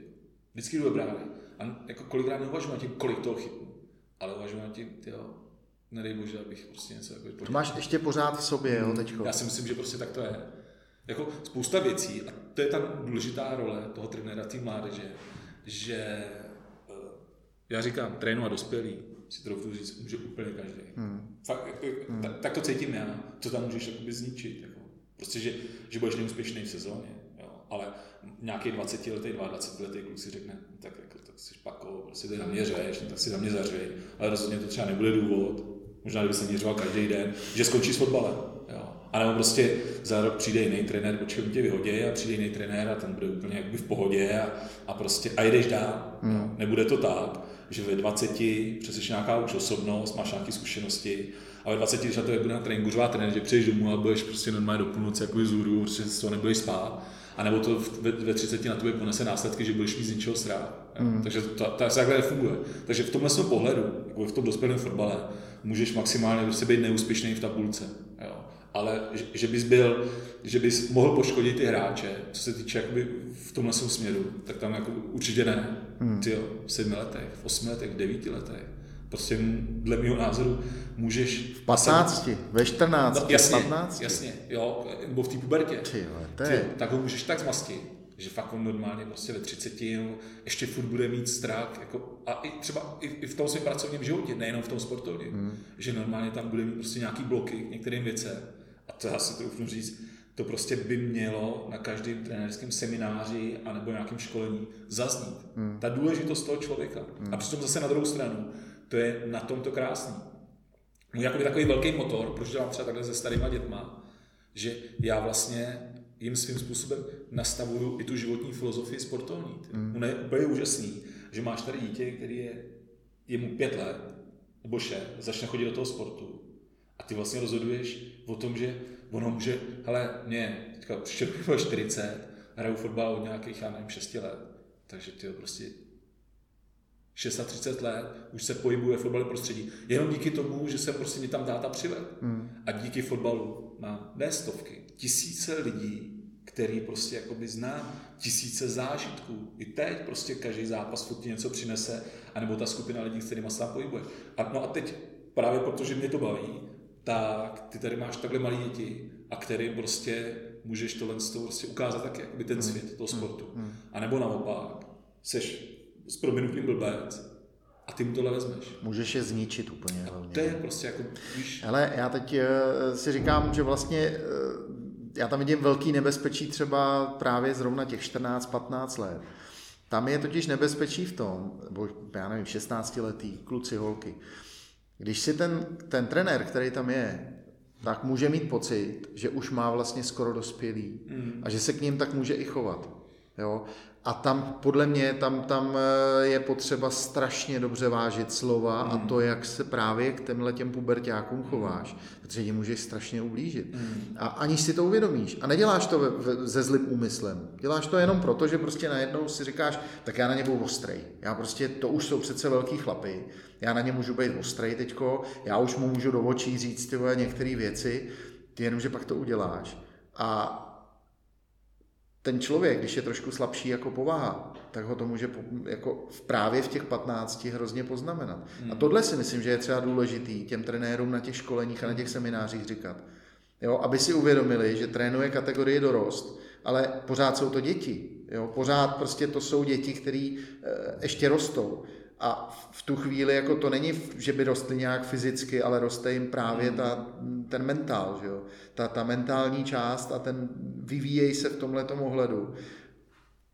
Vždycky jdu do brány. A jako kolikrát neuvažuji na tím, kolik toho chybu, ale uvažuji na tím, jo, nedej bože, abych prostě něco jako To máš ještě pořád v sobě, jo, teďko. Já si myslím, že prostě tak to je. Jako spousta věcí, a to je ta důležitá role toho trenéra té mládeže, že já říkám, trénu a dospělý, si trochu říct, může úplně každý. Hmm. Fakt, jako, hmm. Tak, tak, to cítím já, co tam můžeš jakoby zničit. Jako. Prostě, že, že budeš neúspěšný v sezóně, jo. ale nějaký 20 letý, 22 letý kluk si řekne, no tak jako, tak jsi špako, prostě ty na mě řeš, no, tak si na mě zařej, ale rozhodně to třeba nebude důvod, možná kdyby se měřoval každý den, že skončí s fotbalem. A nebo prostě za rok přijde jiný trenér, počkej, tě vyhodí a přijde jiný trenér a ten bude úplně jakby v pohodě a, a prostě a jdeš dál. Hmm. Nebude to tak, že ve 20 přeseš nějaká už osobnost, máš nějaké zkušenosti a ve 20, když na to bude na tréninku trenér, že přijdeš domů a budeš prostě normálně do půlnoci jako zůru, prostě z toho nebudeš spát. A nebo to ve, ve 30 na tobě ponese následky, že budeš mít z ničeho strach. Mm. Takže to, to, to takhle nefunguje. Takže v tomhle pohledu, jako v tom dospělém fotbale, můžeš maximálně prostě být neúspěšný v tabulce. Ale že, že, bys byl, že bys mohl poškodit ty hráče, co se týče jakoby v tomhle směru, tak tam jako určitě ne. Hmm. Ty v sedmi letech, v osmi letech, v devíti letech. Prostě dle mého názoru můžeš... V 15, ve 14, no, jasně, 15. Jasně, jo, nebo v té pubertě. Ty, to je... Ty, tak ho můžeš tak zmastit, že fakt on normálně prostě ve 30 no, ještě furt bude mít strach, jako, a i třeba i, i v tom svém pracovním životě, nejenom v tom sportovním, hmm. že normálně tam bude mít prostě nějaký bloky k některým věcem. A to já si to ufnu říct, to prostě by mělo na každém trenérském semináři anebo nějakém školení zaznít. Hmm. Ta důležitost toho člověka. Hmm. A přitom zase na druhou stranu, to je na tom to krásný. Můj jakoby takový velký motor, proč dělám třeba takhle se starýma dětma, že já vlastně jim svým způsobem nastavuju i tu životní filozofii sportovní. Mm. Ono je úplně úžasný, že máš tady dítě, který je, je mu pět let, nebo šest, začne chodit do toho sportu ty vlastně rozhoduješ o tom, že ono může, hele, mě teďka příště 40, hraju fotbal od nějakých, já nevím, 6 let, takže ty prostě 36 let, už se pohybuje v fotbalové prostředí. Jenom díky tomu, že jsem prostě mě tam táta přived. Hmm. A díky fotbalu mám ne stovky, tisíce lidí, který prostě jakoby znám, tisíce zážitků. I teď prostě každý zápas furt něco přinese, anebo ta skupina lidí, s kterými se tam pohybuje. A, no a teď právě protože mě to baví, tak ty tady máš takhle malé děti, a který prostě můžeš tohle prostě ukázat taky, jakoby ten hmm. svět toho sportu. Hmm. A nebo naopak, seš s proměnutím blbec a ty mu tohle vezmeš. Můžeš je zničit úplně. A to je prostě jako, víš... Ale já teď uh, si říkám, že vlastně uh, já tam vidím velký nebezpečí třeba právě zrovna těch 14-15 let. Tam je totiž nebezpečí v tom, nebo já nevím, 16 letý, kluci, holky, když si ten, ten trenér, který tam je, tak může mít pocit, že už má vlastně skoro dospělý mm. a že se k ním tak může i chovat. Jo? A tam, podle mě, tam, tam eh, je potřeba strašně dobře vážit slova mm. a to, jak se právě k těmhle těm pubertákům chováš, protože ti můžeš strašně ublížit. Mm. A aniž si to uvědomíš. A neděláš to ve, ve, se zlým úmyslem. Děláš to jenom proto, že prostě najednou si říkáš, tak já na ně budu ostrej. Já prostě, to už jsou přece velký chlapy. Já na ně můžu být ostrej teďko, já už mu můžu do očí říct ty některé věci, ty jenomže pak to uděláš. A ten člověk, když je trošku slabší jako povaha, tak ho to může jako v právě v těch 15 hrozně poznamenat. Hmm. A tohle si myslím, že je třeba důležitý těm trenérům na těch školeních a na těch seminářích říkat. Jo, aby si uvědomili, že trénuje kategorie dorost, ale pořád jsou to děti. Jo, pořád prostě to jsou děti, které e, ještě rostou. A v tu chvíli jako to není, že by rostly nějak fyzicky, ale roste jim právě hmm. ta, ten mentál, že jo? Ta, ta mentální část a ten vyvíjej se v tomhle ohledu.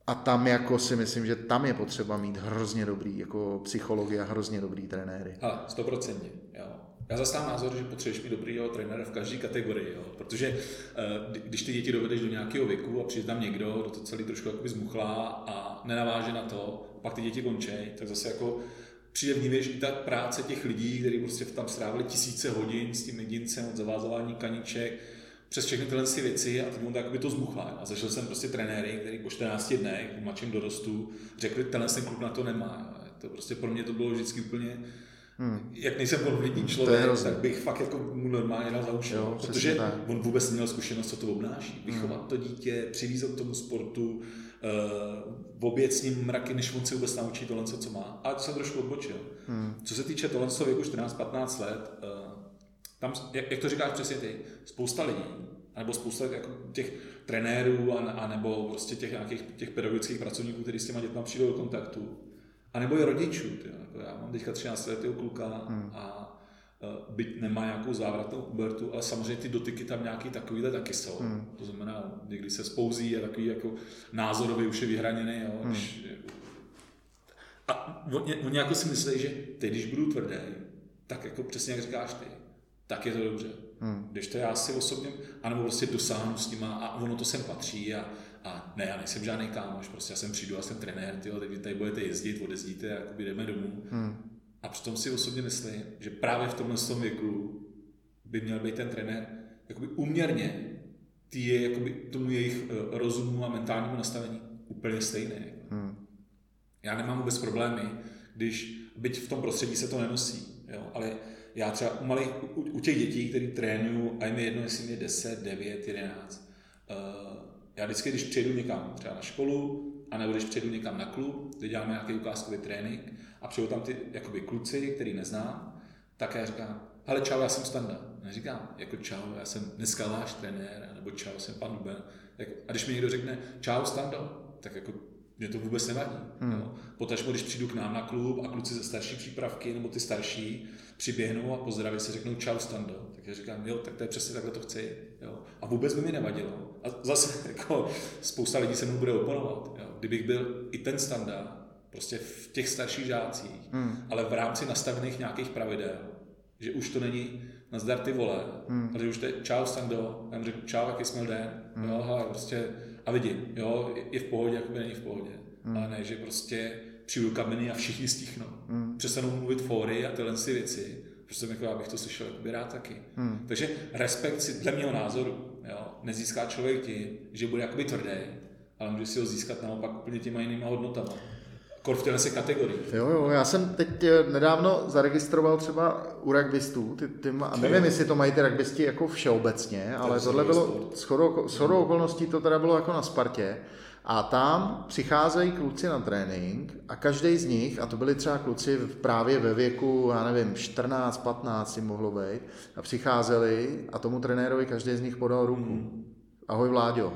a tam jako si myslím, že tam je potřeba mít hrozně dobrý jako psychologie a hrozně dobrý trenéry. Ale stoprocentně, jo. Já zastávám názor, že potřebuješ mít dobrýho trenéra v každé kategorii, jo? protože eh, když ty děti dovedeš do nějakého věku a přijde tam někdo, kdo to celý trošku jakoby zmuchlá a nenaváže na to, pak ty děti končí, tak zase jako přijde vnímeš i ta práce těch lidí, kteří prostě tam strávili tisíce hodin s tím jedincem od zavázování kaniček, přes všechny tyhle ty věci a teď mu tak by to zmuchlá. A zašel jsem prostě trenéry, který po 14 dnech, v mladším dorostu, řekli, tenhle ten klub na to nemá. To prostě pro mě to bylo vždycky úplně Hmm. Jak nejsem konfliktní člověk, tak bych fakt jako mu normálně dal za uši. Jo, protože tak. on vůbec neměl zkušenost, co to obnáší. Vychovat hmm. to dítě, přivízet k tomu sportu, uh, v oběd s ním mraky, než on se vůbec naučí tohle, co má. A jsem trošku odbočil. Hmm. Co se týče tohle věku 14-15 let, uh, tam, jak, jak to říkáš přesně ty, spousta lidí, nebo spousta jako těch trenérů, a, a nebo prostě těch nějakých těch pedagogických pracovníků, kteří s těma dětmi přijdou do kontaktu, a nebo i rodičů. Tě, jako já mám teďka 13 letého kluka hmm. a byť nemá nějakou závratnou pubertu, ale samozřejmě ty dotyky tam nějaký takovýhle taky jsou. Hmm. To znamená, někdy se spouzí a takový jako názorově už je vyhraněný. Jo, hmm. když, a oni, oni jako si myslí, že teď, když budu tvrdý, tak jako přesně jak říkáš ty, tak je to dobře. Hmm. Když to já si osobně, anebo prostě dosáhnu s nima a ono to sem patří a, a ne, já nejsem žádný kámoš, prostě já jsem přijdu, já jsem trenér, tyjo, teď tady budete jezdit, odezdíte, jakoby jdeme domů. Hmm. A přitom si osobně myslím, že právě v tomhle tom věku by měl být ten trenér jakoby uměrně ty je jakoby tomu jejich eh, rozumu a mentálnímu nastavení úplně stejné. Hmm. Já nemám vůbec problémy, když, byť v tom prostředí se to nenosí, jo, ale já třeba u, malých, u, u těch dětí, který trénuju, a jim je jedno, jestli je 10, 9, 11, uh, já vždycky, když přijedu někam třeba na školu, anebo když přijedu někam na klub, kde děláme nějaký ukázkový trénink a přijdou tam ty jakoby kluci, který neznám, tak já říkám, hele čau, já jsem Standa. Neříkám, jako čau, já jsem dneska váš trenér, nebo čau, jsem pan Duben. A když mi někdo řekne, čau Stando, tak jako mě to vůbec nevadí. Hmm. Jo. Potažmo, když přijdu k nám na klub a kluci ze starší přípravky nebo ty starší přiběhnou a pozdraví se, řeknou čau Stando, tak já říkám, jo, tak to je přesně takhle to chci. Jo. A vůbec by mi nevadilo. A zase jako spousta lidí se mu bude oponovat. Jo. Kdybych byl i ten Standa, prostě v těch starších žácích, hmm. ale v rámci nastavených nějakých pravidel, že už to není nazdar ty vole, hmm. ale že už to je čau Stando, já mu řeknu čau, jaký jsme den, hmm. jo, hele, prostě a vidím, jo, je v pohodě, jako by není v pohodě. Hmm. Ale ne, že prostě přijdu kameny a všichni stichnou. Hmm. Přestanou mluvit fóry a tyhle si věci. Prostě jako já bych to slyšel jako rád taky. Hmm. Takže respekt si dle mého názoru jo, nezíská člověk tím, že bude jakoby tvrdý, ale může si ho získat naopak úplně těma jinýma hodnotama. Kor v téhle kategorii. Jo, jo, já jsem teď eh, nedávno zaregistroval třeba u rugbystů, ty, ty, a nevím, jestli to mají ty rugbysti jako všeobecně, ale tohle bylo, shodou, shodou okolností to teda bylo jako na Spartě, a tam přicházejí kluci na trénink a každý z nich, a to byli třeba kluci právě ve věku, já nevím, 14, 15 si mohlo být, a přicházeli a tomu trenérovi každý z nich podal ruku. Mm. Ahoj Vláďo.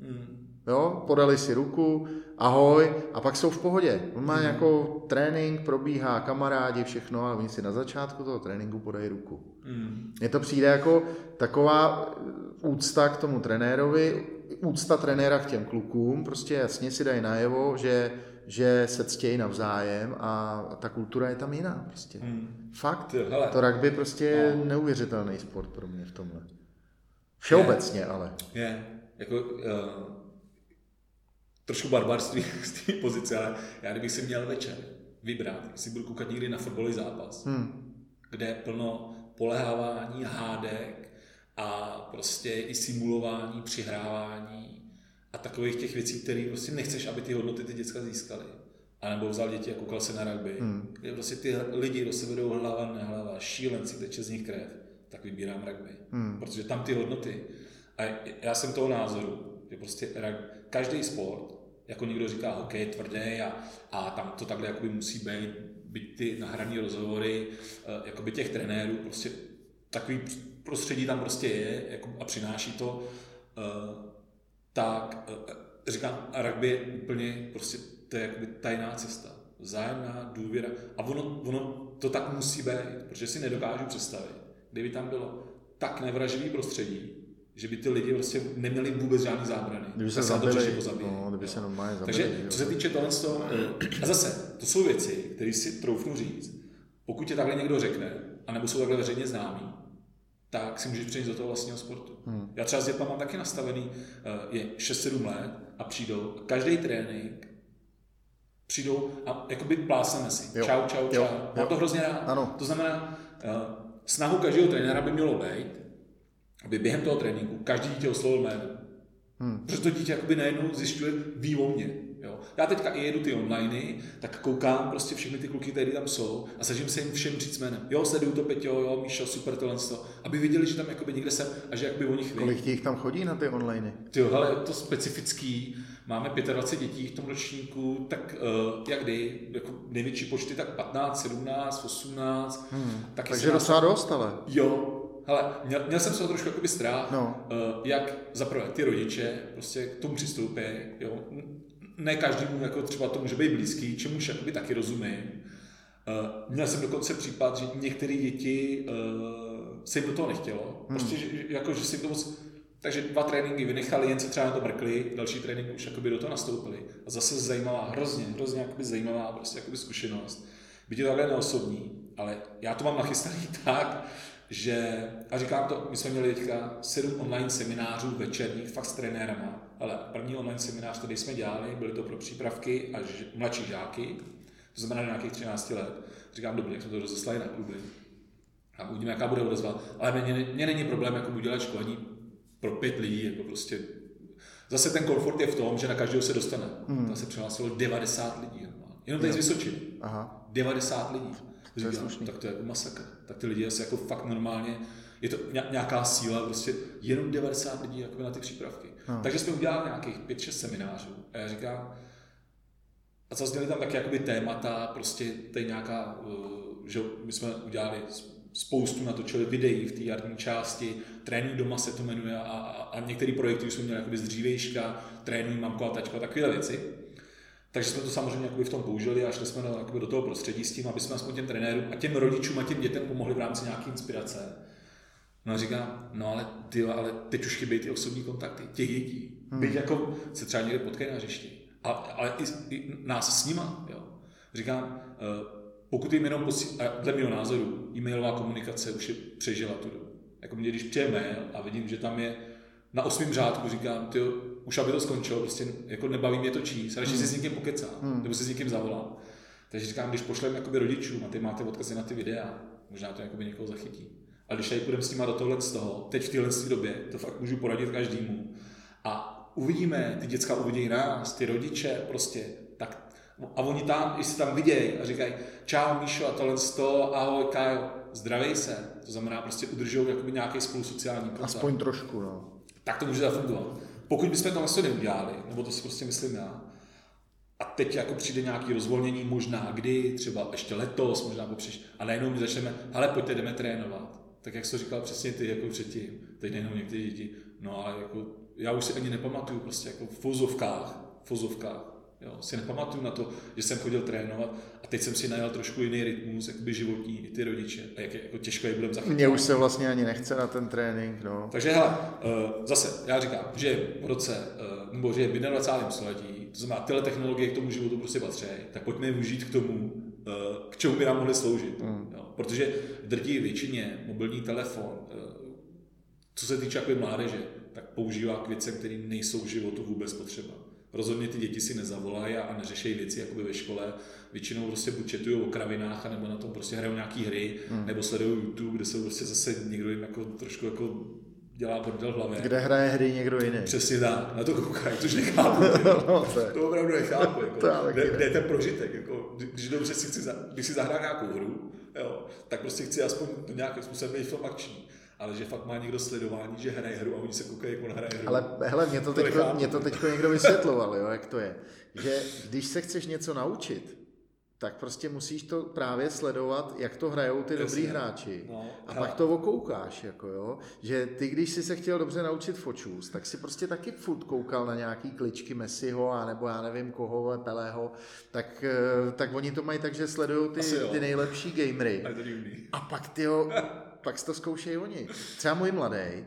Mm. Jo, podali si ruku, ahoj, a pak jsou v pohodě. On má mm. jako trénink, probíhá, kamarádi, všechno, a oni si na začátku toho tréninku podají ruku. Mm. Mně to přijde jako taková úcta k tomu trenérovi, úcta trenéra k těm klukům, prostě jasně si dají najevo, že, že se ctějí navzájem a ta kultura je tam jiná prostě. Hmm. Fakt, Hele. to rugby prostě je no. neuvěřitelný sport pro mě v tomhle. Všeobecně je. ale. Je, jako uh, trošku barbarství z té pozice, ale já kdybych si měl večer vybrat, jestli budu koukat někdy na fotbalový zápas, hmm. kde je plno polehávání, hádek, a prostě i simulování, přihrávání a takových těch věcí, které prostě nechceš, aby ty hodnoty ty děcka získaly. A nebo vzal děti a koukal se na rugby, hmm. kde prostě ty lidi do sebe jdou hlava hlava, šílenci, teče z nich krev, tak vybírám rugby. Hmm. Protože tam ty hodnoty. A já jsem toho názoru, že prostě každý sport, jako někdo říká, hokej je tvrdý a, a tam to takhle jakoby musí být, být ty nahrané rozhovory eh, jakoby těch trenérů, prostě takový prostředí tam prostě je jako, a přináší to, uh, tak uh, říkám, rugby je úplně prostě, to je jakoby tajná cesta. Vzájemná důvěra. A ono, ono to tak musí být, protože si nedokážu představit, kdyby tam bylo tak nevraživý prostředí, že by ty lidi prostě neměli vůbec žádný zábrany. Kdyby se zabili, no, kdyby se normálně zabili. Takže co se týče tohle, a zase, to jsou věci, které si troufnu říct, pokud tě takhle někdo řekne, anebo jsou takhle veřejně známí, tak si můžeš přijít do toho vlastního sportu. Hmm. Já třeba s dětma mám taky nastavený, eh, je 6-7 let a přijdou, každý trénink přijdou a jakoby plásneme si. Jo. Čau, čau, čau. Jo. Mám jo. to hrozně rád. Ano. To znamená, uh, snahu každého trenéra by mělo být, aby během toho tréninku každý dítě oslovil jméno. Hmm. Protože to dítě jakoby najednou zjišťuje ví o mě. Jo. Já teďka i jedu ty online, tak koukám prostě všechny ty kluky, které tam jsou a snažím se jim všem říct jménem. Jo, sleduju to Peťo, jo, Míšo, super tohle, aby viděli, že tam jakoby někde jsem a že jakoby o nich ví. Kolik těch tam chodí na ty online? Ty jo, ale to specifický. Máme 25 dětí v tom ročníku, tak uh, jak kdy, jako největší počty, tak 15, 17, 18. Hmm. Takže docela dost, ale. Jo, Hele, měl, měl jsem toho trošku jakoby strach, no. uh, jak zaprvé ty rodiče prostě k tomu přistoupí, jo. Ne každému jako třeba to může být blízký, čemuž jakoby taky rozumím. Uh, měl jsem dokonce případ, že některé děti uh, se jim do toho nechtělo. Hmm. Prostě, že, jako, že si to moc... Takže dva tréninky vynechali, jen se třeba na to mrkli, další tréninky už jakoby do toho nastoupili. A zase zajímavá, hrozně, hrozně jakoby zajímavá prostě jakoby zkušenost. Byť je to takhle neosobní, ale já to mám nachystaný tak, že, a říkám to, my jsme měli teďka sedm online seminářů večerních, fakt s trenérama, ale první online seminář, který jsme dělali, byly to pro přípravky a ž, mladší žáky, to znamená nějakých 13 let. Říkám, dobře, jak jsme to rozeslali na kluby. A uvidíme, jaká bude odezva. Ale mě, mě není problém jako udělat školení pro pět lidí, jako prostě Zase ten komfort je v tom, že na každého se dostane. Hmm. Tam se přihlásilo 90 lidí. Jenom tady z Vysočiny. Aha. 90 lidí. To říkám, tak to je jako masakr. Tak ty lidi asi jako fakt normálně, je to nějaká síla, prostě jenom 90 lidí jako na ty přípravky. Hmm. Takže jsme udělali nějakých 5-6 seminářů a já říkám, a zazněly tam taky jakoby témata, prostě tady nějaká, uh, že my jsme udělali spoustu natočili videí v té jarní části, trénink doma se to jmenuje a, a, a některé projekty už jsme měli jakoby z dřívejška, trénují mamko a tačko a takové věci. Takže jsme to samozřejmě v tom použili a šli jsme do, do toho prostředí s tím, aby jsme aspoň těm trenérům a těm rodičům a těm dětem pomohli v rámci nějaké inspirace. No a říkám, no ale ty, ale teď už chybějí ty osobní kontakty, těch dětí. Hmm. Byť jako se třeba někde potkají na řešti. A, ale i, i, nás s nima, jo. Říkám, uh, pokud jim jenom posí, a dle mého názoru, e-mailová komunikace už je přežila tu dobu. Jako mě, když přijde mail a vidím, že tam je na osmém řádku, říkám, ty už aby to skončilo, prostě jako nebaví mě to číst, radši hmm. si s někým pokecám, hmm. nebo si s někým zavolám. Takže říkám, když pošlem jakoby rodičům a ty máte odkazy na ty videa, možná to jakoby někoho zachytí. A když tady půjdeme s nima do tohle z toho, teď v téhle době, to fakt můžu poradit každému. A uvidíme, ty děcka uvidí nás, ty rodiče, prostě, tak a oni tam, i se tam vidějí a říkají, čau Míšo a tohle z toho, ahoj Kájo, zdravej se. To znamená, prostě udržují jakoby nějaký spolu sociální kontakt. Aspoň trošku, no. Tak to může zafungovat. Pokud bychom to vlastně neudělali, nebo to si prostě myslím já, a teď jako přijde nějaký rozvolnění, možná kdy, třeba ještě letos, možná po příště, a najednou my začneme, ale pojďte, jdeme trénovat. Tak jak jsi to říkal přesně ty, jako předtím, teď najednou někteří děti, no ale jako, já už si ani nepamatuju prostě jako v fuzovkách, v fuzovkách, Jo, si nepamatuju na to, že jsem chodil trénovat a teď jsem si najal trošku jiný rytmus, jakoby životní, i ty rodiče. A jak je, jako těžko je budeme zachytit. Mně už se vlastně ani nechce na ten trénink. No. Takže hele, uh, zase, já říkám, že v roce, uh, nebo že v 21. století, to znamená, tyhle technologie k tomu životu prostě patří, tak pojďme je využít k tomu, uh, k čemu by nám mohly sloužit. Mm. Jo, protože v drtí většině mobilní telefon, co se týče jako mládeže, tak používá k věcem, které nejsou v životu vůbec potřeba. Rozhodně ty děti si nezavolají a neřešejí věci jakoby ve škole. Většinou prostě buď četují o kravinách, nebo na tom prostě hrajou nějaký hry, hmm. nebo sledují YouTube, kde se prostě zase někdo jim jako trošku jako dělá bordel v hlavě. Kde hraje hry někdo jiný. Přesně tak, na to koukají, což nechápu. no, to, je. to opravdu nechápu. Jako, to kde, kde, je ten prožitek? Jako, když dobře si chci, když si zahrát nějakou hru, jo, tak prostě chci aspoň nějakým způsobem být film akční ale že fakt má někdo sledování, že hraje hru a oni se koukají, jak on hraje hru. Ale hele, mě to, to teďko, mě to teďko někdo vysvětloval, jo, jak to je. Že když se chceš něco naučit, tak prostě musíš to právě sledovat, jak to hrajou ty Jasně. dobrý hráči. No, a hele. pak to okoukáš, jako jo. Že ty, když jsi se chtěl dobře naučit fočůst, tak si prostě taky furt koukal na nějaký kličky Messiho, a nebo já nevím koho, Pelého, tak, eh, tak oni to mají tak, že sledují ty, ty nejlepší gamery. A, a pak ty pak to zkoušejí oni. Třeba můj mladý,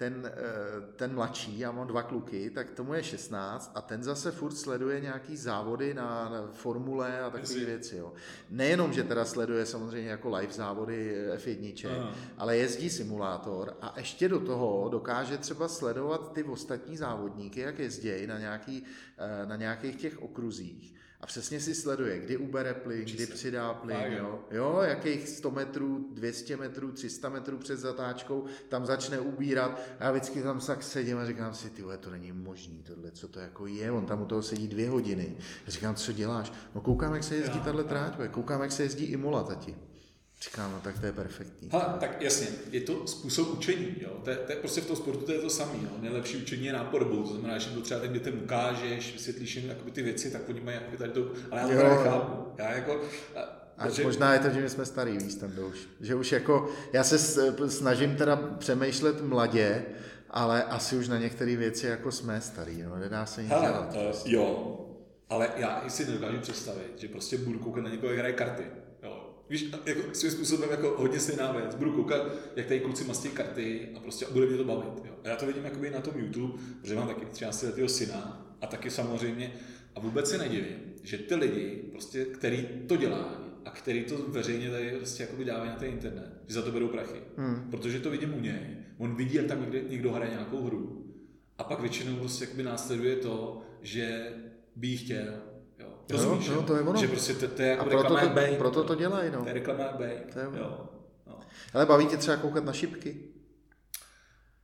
ten, eh, ten mladší, já mám dva kluky, tak tomu je 16 a ten zase furt sleduje nějaký závody na, na formule a takové věci. Jo. Nejenom, že teda sleduje samozřejmě jako live závody F1, Aha. ale jezdí simulátor a ještě do toho dokáže třeba sledovat ty ostatní závodníky, jak jezdí na, nějaký, eh, na nějakých těch okruzích a přesně si sleduje, kdy ubere plyn, kdy přidá plyn, jo. jo, jakých 100 metrů, 200 metrů, 300 metrů před zatáčkou, tam začne ubírat a já vždycky tam tak sedím a říkám si, ty to není možný, tohle, co to jako je, on tam u toho sedí dvě hodiny. Já říkám, co děláš? No koukám, jak se jezdí tahle tráť, koukám, jak se jezdí Imola, tati. Říkám, no tak to je perfektní. Ha, tak jasně, je to způsob učení, jo. To je, to je prostě v tom sportu to je to samé, jo. Nejlepší učení je nápodobou, to znamená, že to třeba těm dětem ukážeš, vysvětlíš jim jakoby ty věci, tak oni mají jakoby tady to, ale já to nechápu. Já jako, a že... možná je to, že my jsme starý víc tam už. Že už jako, já se snažím teda přemýšlet mladě, ale asi už na některé věci jako jsme starý, no, nedá se nic dělat. Uh, jo, ale já si nedokážu představit, že prostě budu koukat na někoho, hraje karty. Víš, jako svým způsobem jako hodně stejná věc. Budu koukat, jak tady kluci mastí karty a prostě bude mě to bavit. Jo. A já to vidím jakoby na tom YouTube, protože mám taky 13 letého syna a taky samozřejmě. A vůbec se nedivím, že ty lidi, prostě, který to dělají a který to veřejně tady prostě jakoby dávají na ten internet, že za to berou prachy. Hmm. Protože to vidím u něj. On vidí, jak tam někde, někdo hraje nějakou hru. A pak většinou prostě jakoby následuje to, že by chtěl Rozumíš, jo, jo, to je ono. Že prostě to, to je jako a proto to, bake, proto to dělají, no. To je reklama bake. To je ono. Jo. No. Ale baví tě třeba koukat na šipky?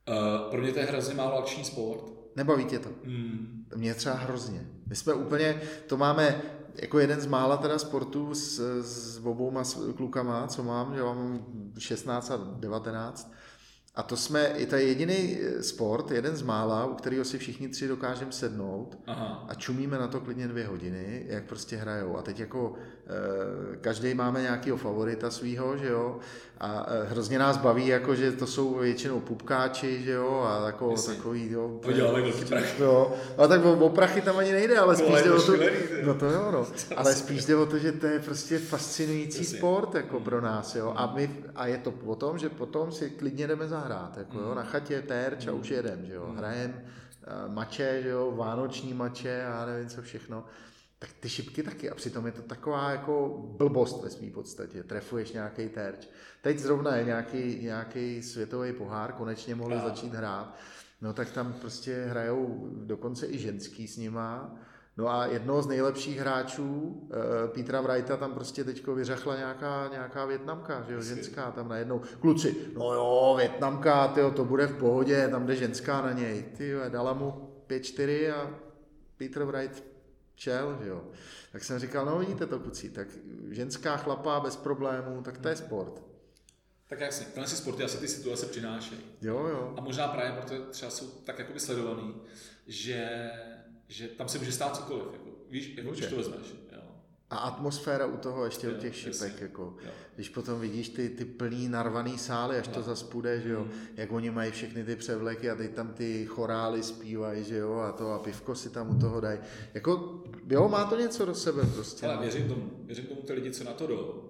Uh, pro mě to je hrozně málo akční sport. Nebaví tě to? Mm. Mě třeba hrozně. My jsme úplně, to máme jako jeden z mála teda sportů s, s obouma klukama, co mám, že mám 16 a 19, a to jsme, i to je jediný eh, sport, jeden z mála, u kterého si všichni tři dokážeme sednout Aha. a čumíme na to klidně dvě hodiny, jak prostě hrajou. A teď jako e, každý máme nějakého favorita svýho, že jo, a e, hrozně nás baví, jako, že to jsou většinou pupkáči, že jo, a jako, takový, jo. Poděláme velký prach. Jo, a tak o, o prachy tam ani nejde, ale spíš jde o to, no to jo, no, ale spíš jde o to, že to je prostě fascinující sport, jako pro nás, jo, a my, a je to o tom, že potom si klidně jdeme zahrát, jako jo, na chatě terč a už jedem, že jo, hrajem mače, že jo, vánoční mače a nevím co všechno tak ty šipky taky a přitom je to taková jako blbost ve svým podstatě, trefuješ nějaký terč. Teď zrovna je nějaký, nějaký světový pohár, konečně mohli no. začít hrát, no tak tam prostě hrajou dokonce i ženský s nima, No a jednoho z nejlepších hráčů, eh, Petra Wrighta, tam prostě teďko vyřechla nějaká, nějaká větnamka, že jo, ženská tam najednou. Kluci, no jo, větnamka, tyjo, to bude v pohodě, tam jde ženská na něj. Ty dala mu 5-4 a Peter Wright čel, že jo. Tak jsem říkal, no vidíte to, kucí, tak ženská chlapa bez problémů, tak to je sport. Tak jak si, tenhle si sporty asi ty situace přinášejí. Jo, jo. A možná právě proto třeba jsou tak jakoby sledovaný, že, že tam se může stát cokoliv. Jako, víš, jako, když to vezmeš. A atmosféra u toho ještě jo, u těch šipek, jasný. jako, jo. když potom vidíš ty, ty plný narvaný sály, až jo. to zas půjde, že jo, mm. jak oni mají všechny ty převleky a teď tam ty chorály zpívají, že jo, a to a pivko si tam u toho dají. Jako, jo, má to něco do sebe prostě. Ale no. věřím tomu, věřím tomu, ty lidi, co na to jdou,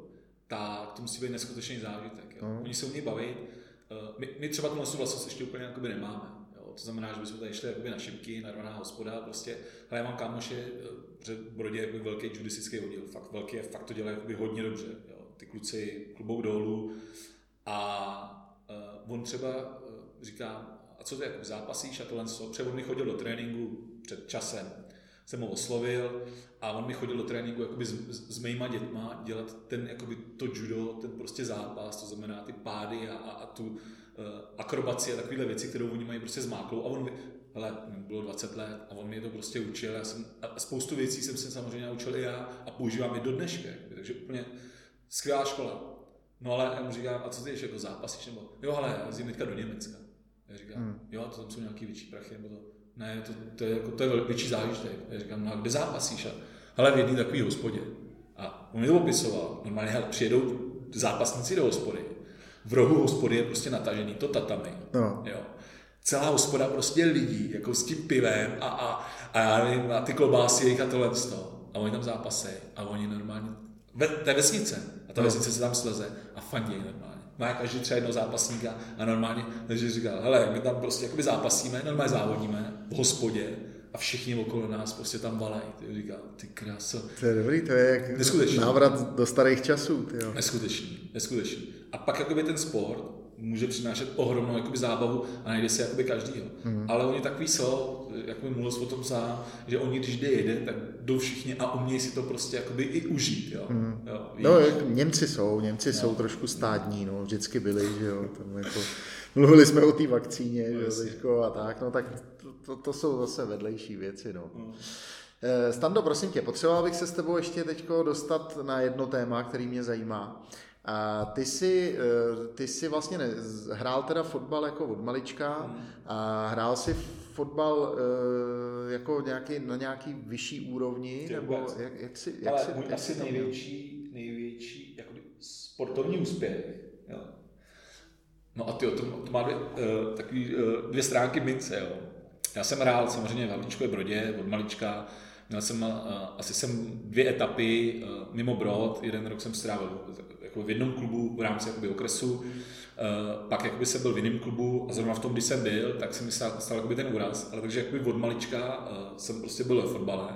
tak to musí být neskutečný zážitek. Jo. No. Oni se umí bavit. Eh, my, my třeba tu vlastnost ještě úplně nemáme. To znamená, že bychom tady šli jakoby na šipky, narvaná hospoda, prostě. Ale já mám kámoše, že v Brodě je velký judistický oddíl, fakt velký, fakt to dělá hodně dobře. Jo. Ty kluci klubou dolů a uh, on třeba uh, říká, a co ty jako zápasíš a tohle, mi chodil do tréninku před časem, jsem ho oslovil a on mi chodil do tréninku jakoby s, s mýma dětma dělat ten jakoby to judo, ten prostě zápas, to znamená ty pády a, a, a tu, Eh, akrobacie a takovéhle věci, kterou oni mají prostě zmáklou. A on, hele, bylo 20 let a on mě to prostě učil. Já jsem, a spoustu věcí jsem se samozřejmě naučil i já a používám je do dneška. Takže úplně skvělá škola. No ale já mu říkám, a co ty ještě jako zápasíš? Nebo, jo, ale já teďka do Německa. Já říkám, hmm. jo, to tam jsou nějaký větší prachy, nebo to, ne, to, to, je, jako, to je větší zážitek. Já říkám, no a kde zápasíš? A, hele, v jedné takové hospodě. A on mi to popisoval. Normálně hele, přijedou zápasníci do hospody v rohu hospody je prostě natažený to tatami. No. Jo. Celá hospoda prostě lidí, jako s tím pivem a, a, a, já nevím, a ty klobásy jejich a tohle A oni tam zápasy a oni normálně, ve, to je vesnice a ta no. vesnice se tam sleze a fandí normálně. má každý třeba jednoho zápasníka a normálně, takže říká, hele, my tam prostě jakoby zápasíme, normálně závodíme v hospodě a všichni okolo nás prostě tam valají. Ty říká, ty krása. To je dobrý, to je jak neskutečný. návrat do starých časů. Ty jo. Neskutečný, neskutečný. A pak jakoby ten sport může přinášet ohromnou jakoby, zábavu a najde si jakoby každýho. Mm. Ale oni takový jsou, jak mi mluvil o tom sám, že oni když jde jeden, tak jdou všichni a umějí si to prostě jakoby i užít. Jo? Mm. Jo, no, Němci jsou, Němci no. jsou trošku stádní, no, vždycky byli, že jo, tam jako, mluvili jsme o té vakcíně, no, že jo, a tak, no tak to, to, to, jsou zase vedlejší věci, no. Mm. Stando, prosím tě, potřeboval bych se s tebou ještě teď dostat na jedno téma, který mě zajímá. A ty jsi, eh, ty jsi vlastně ne, hrál teda fotbal jako od malička hmm. a hrál si fotbal eh, jako nějaký, na nějaký vyšší úrovni? Ty nebo jak, jak jsi, jak Ale jsi, můj jak asi největší, největší jakoby sportovní úspěch. No a ty, to, to má dvě, uh, takový, uh, dvě stránky mince. Jo. Já jsem hrál samozřejmě v Havlíčkové Brodě od malička, Měl jsem, uh, asi jsem dvě etapy mimo Brod, jeden rok jsem strávil jako v jednom klubu v rámci jakoby okresu, pak jakoby jsem byl v jiném klubu a zrovna v tom, kdy jsem byl, tak se mi stal, stal jakoby ten úraz, ale takže jakoby od malička jsem prostě byl ve fotbale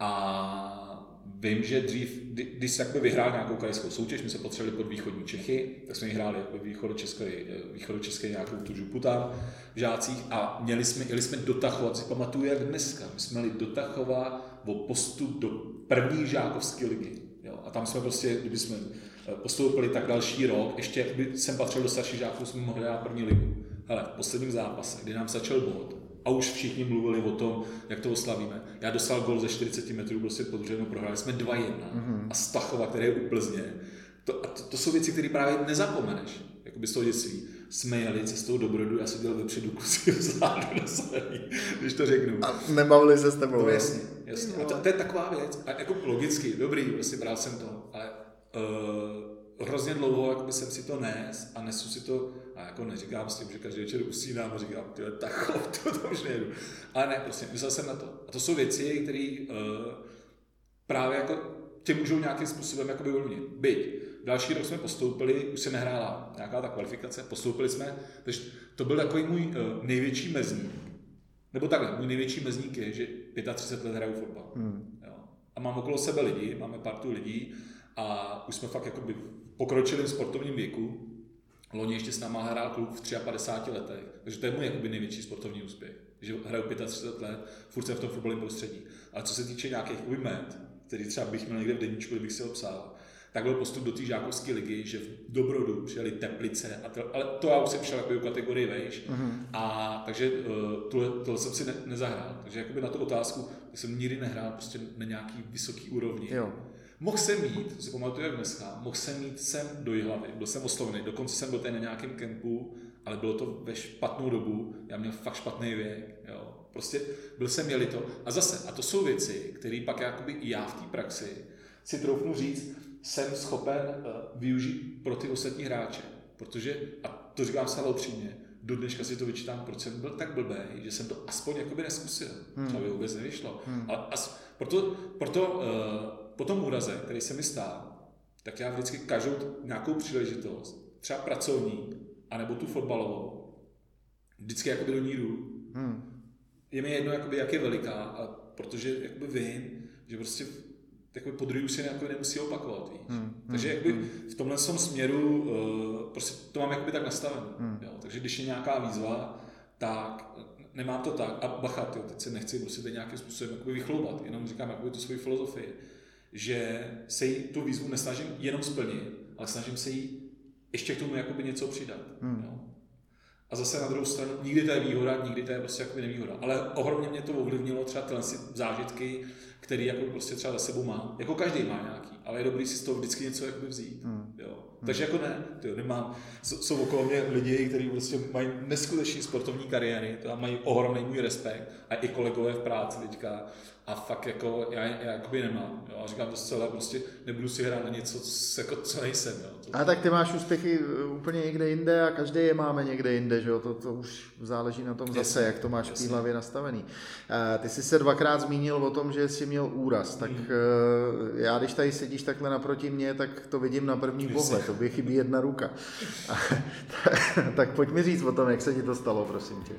a vím, že dřív, kdy, když jsem jakoby vyhrál nějakou krajskou soutěž, my se potřebovali pod východní Čechy, tak jsme hráli jako východočeské, východočeské nějakou tu župu tam v žácích a měli jsme, jeli jsme dotachovat, si pamatuju jak dneska, my jsme měli dotachovat o postup do první žákovské ligy. Jo? A tam jsme prostě, kdyby jsme postoupili tak další rok, ještě kdyby jsem patřil do starších žáků, jsme mohli dát první ligu. Ale v posledním zápase, kdy nám začal bod, a už všichni mluvili o tom, jak to oslavíme. Já dostal gol ze 40 metrů, prostě pod no prohráli jsme 2-1. Mm-hmm. A Stachova, který je u Plzně, to, a to, to jsou věci, které právě nezapomeneš, jakoby z toho dětství. Jsme jeli cestou do Brodu, já jsem dělal vepředu kusy vzadu na zelený, když to řeknu. A nebavili se s tebou. No, jasně, jasně. A to, to, je taková věc. A jako logicky, dobrý, prostě bral jsem to, ale uh, hrozně dlouho jakoby jsem si to nes a nesu si to, a jako neříkám s tím, že každý večer usínám a říkám, tyhle, tak to, to už nejdu. Ale ne, prostě myslel jsem na to. A to jsou věci, které uh, právě jako tě můžou nějakým způsobem jakoby ovlivnit. Byť, další rok jsme postoupili, už se nehrála nějaká ta kvalifikace, postoupili jsme, takže to byl takový můj uh, největší mezník. Nebo takhle, můj největší mezník je, že 35 let hraju fotbal. Hmm. Jo. A mám okolo sebe lidi, máme partu lidí a už jsme fakt jakoby v pokročilém sportovním věku. Loni ještě s náma hrál klub v 53 letech, takže to je můj jakoby největší sportovní úspěch. Že hraju 35 let, furt jsem v tom fotbalovém prostředí. Ale co se týče nějakých met, který třeba bych měl někde v deníčku, kdybych si ho psal, tak byl postup do té žákovské ligy, že v Dobrodu přijeli Teplice, a to, ale to já už jsem šel jako kategorii vejš, uh-huh. a takže uh, tohle, tohle, jsem si ne, nezahrál. Takže jakoby na tu otázku jsem nikdy nehrál prostě na nějaký vysoký úrovni. Jo. Mohl jsem mít, to si pamatuju jak dneska, mohl jsem mít sem do Jihlavy, byl jsem oslovený, dokonce jsem byl tady na nějakém kempu, ale bylo to ve špatnou dobu, já měl fakt špatný věk, jo. Prostě byl jsem měli to. A zase, a to jsou věci, které pak jakoby i já v té praxi si troufnu říct, jsem schopen uh, využít pro ty ostatní hráče. Protože, a to říkám se upřímně, do dneška si to vyčítám, proč jsem byl tak blbý, že jsem to aspoň jakoby neskusil. Hmm. Třeba by vůbec nevyšlo. Hmm. Ale as, proto, proto uh, po tom úraze, který se mi stál, tak já vždycky každou nějakou příležitost, třeba pracovní, anebo tu fotbalovou, vždycky jakoby do ní jdu. Hmm. Je mi jedno, jakoby, jak je veliká, a protože jakoby vím, že prostě takový podruhý už se jako nemusí opakovat, víš. Hmm, hmm, Takže jakoby hmm. v tomhle tom směru uh, prostě to mám jakoby tak nastavené. Hmm. Jo. Takže když je nějaká výzva, tak nemám to tak. A bacha, tyjo, teď se nechci prostě teď nějakým způsobem jakoby vychloubat, jenom říkám jakoby tu svoji filozofii, že se jí tu výzvu nesnažím jenom splnit, ale snažím se jí ještě k tomu jakoby něco přidat. Hmm. Jo. A zase na druhou stranu, nikdy to je výhoda, nikdy to je prostě jakoby nevýhoda. Ale ohromně mě to ovlivnilo třeba tyhle zážitky, který jako prostě třeba za sebou má. Jako každý má nějaký, ale je dobrý si z toho vždycky něco jakoby vzít. Hmm. Jo. Hmm. Takže jako ne, tyjo, nemám, jsou okolo mě lidi, kteří prostě mají neskutečný sportovní kariéry, to mají ohromný můj respekt a i kolegové v práci teďka a fakt jako já, já jakoby nemám. Jo. A říkám to zcela, prostě nebudu si hrát na něco, co, jako, co nejsem. Jo. To... A tak ty máš úspěchy uh, úplně někde jinde a každý je máme někde jinde, že jo? To, to už záleží na tom zase, jak to máš jasně. v té hlavě nastavený. Uh, ty jsi se dvakrát zmínil o tom, že jsi měl úraz, tak mm. uh, já když tady sedíš takhle naproti mě, tak to vidím na první pohled, to by chybí jedna ruka. tak, tak pojď mi říct o tom, jak se ti to stalo, prosím tě.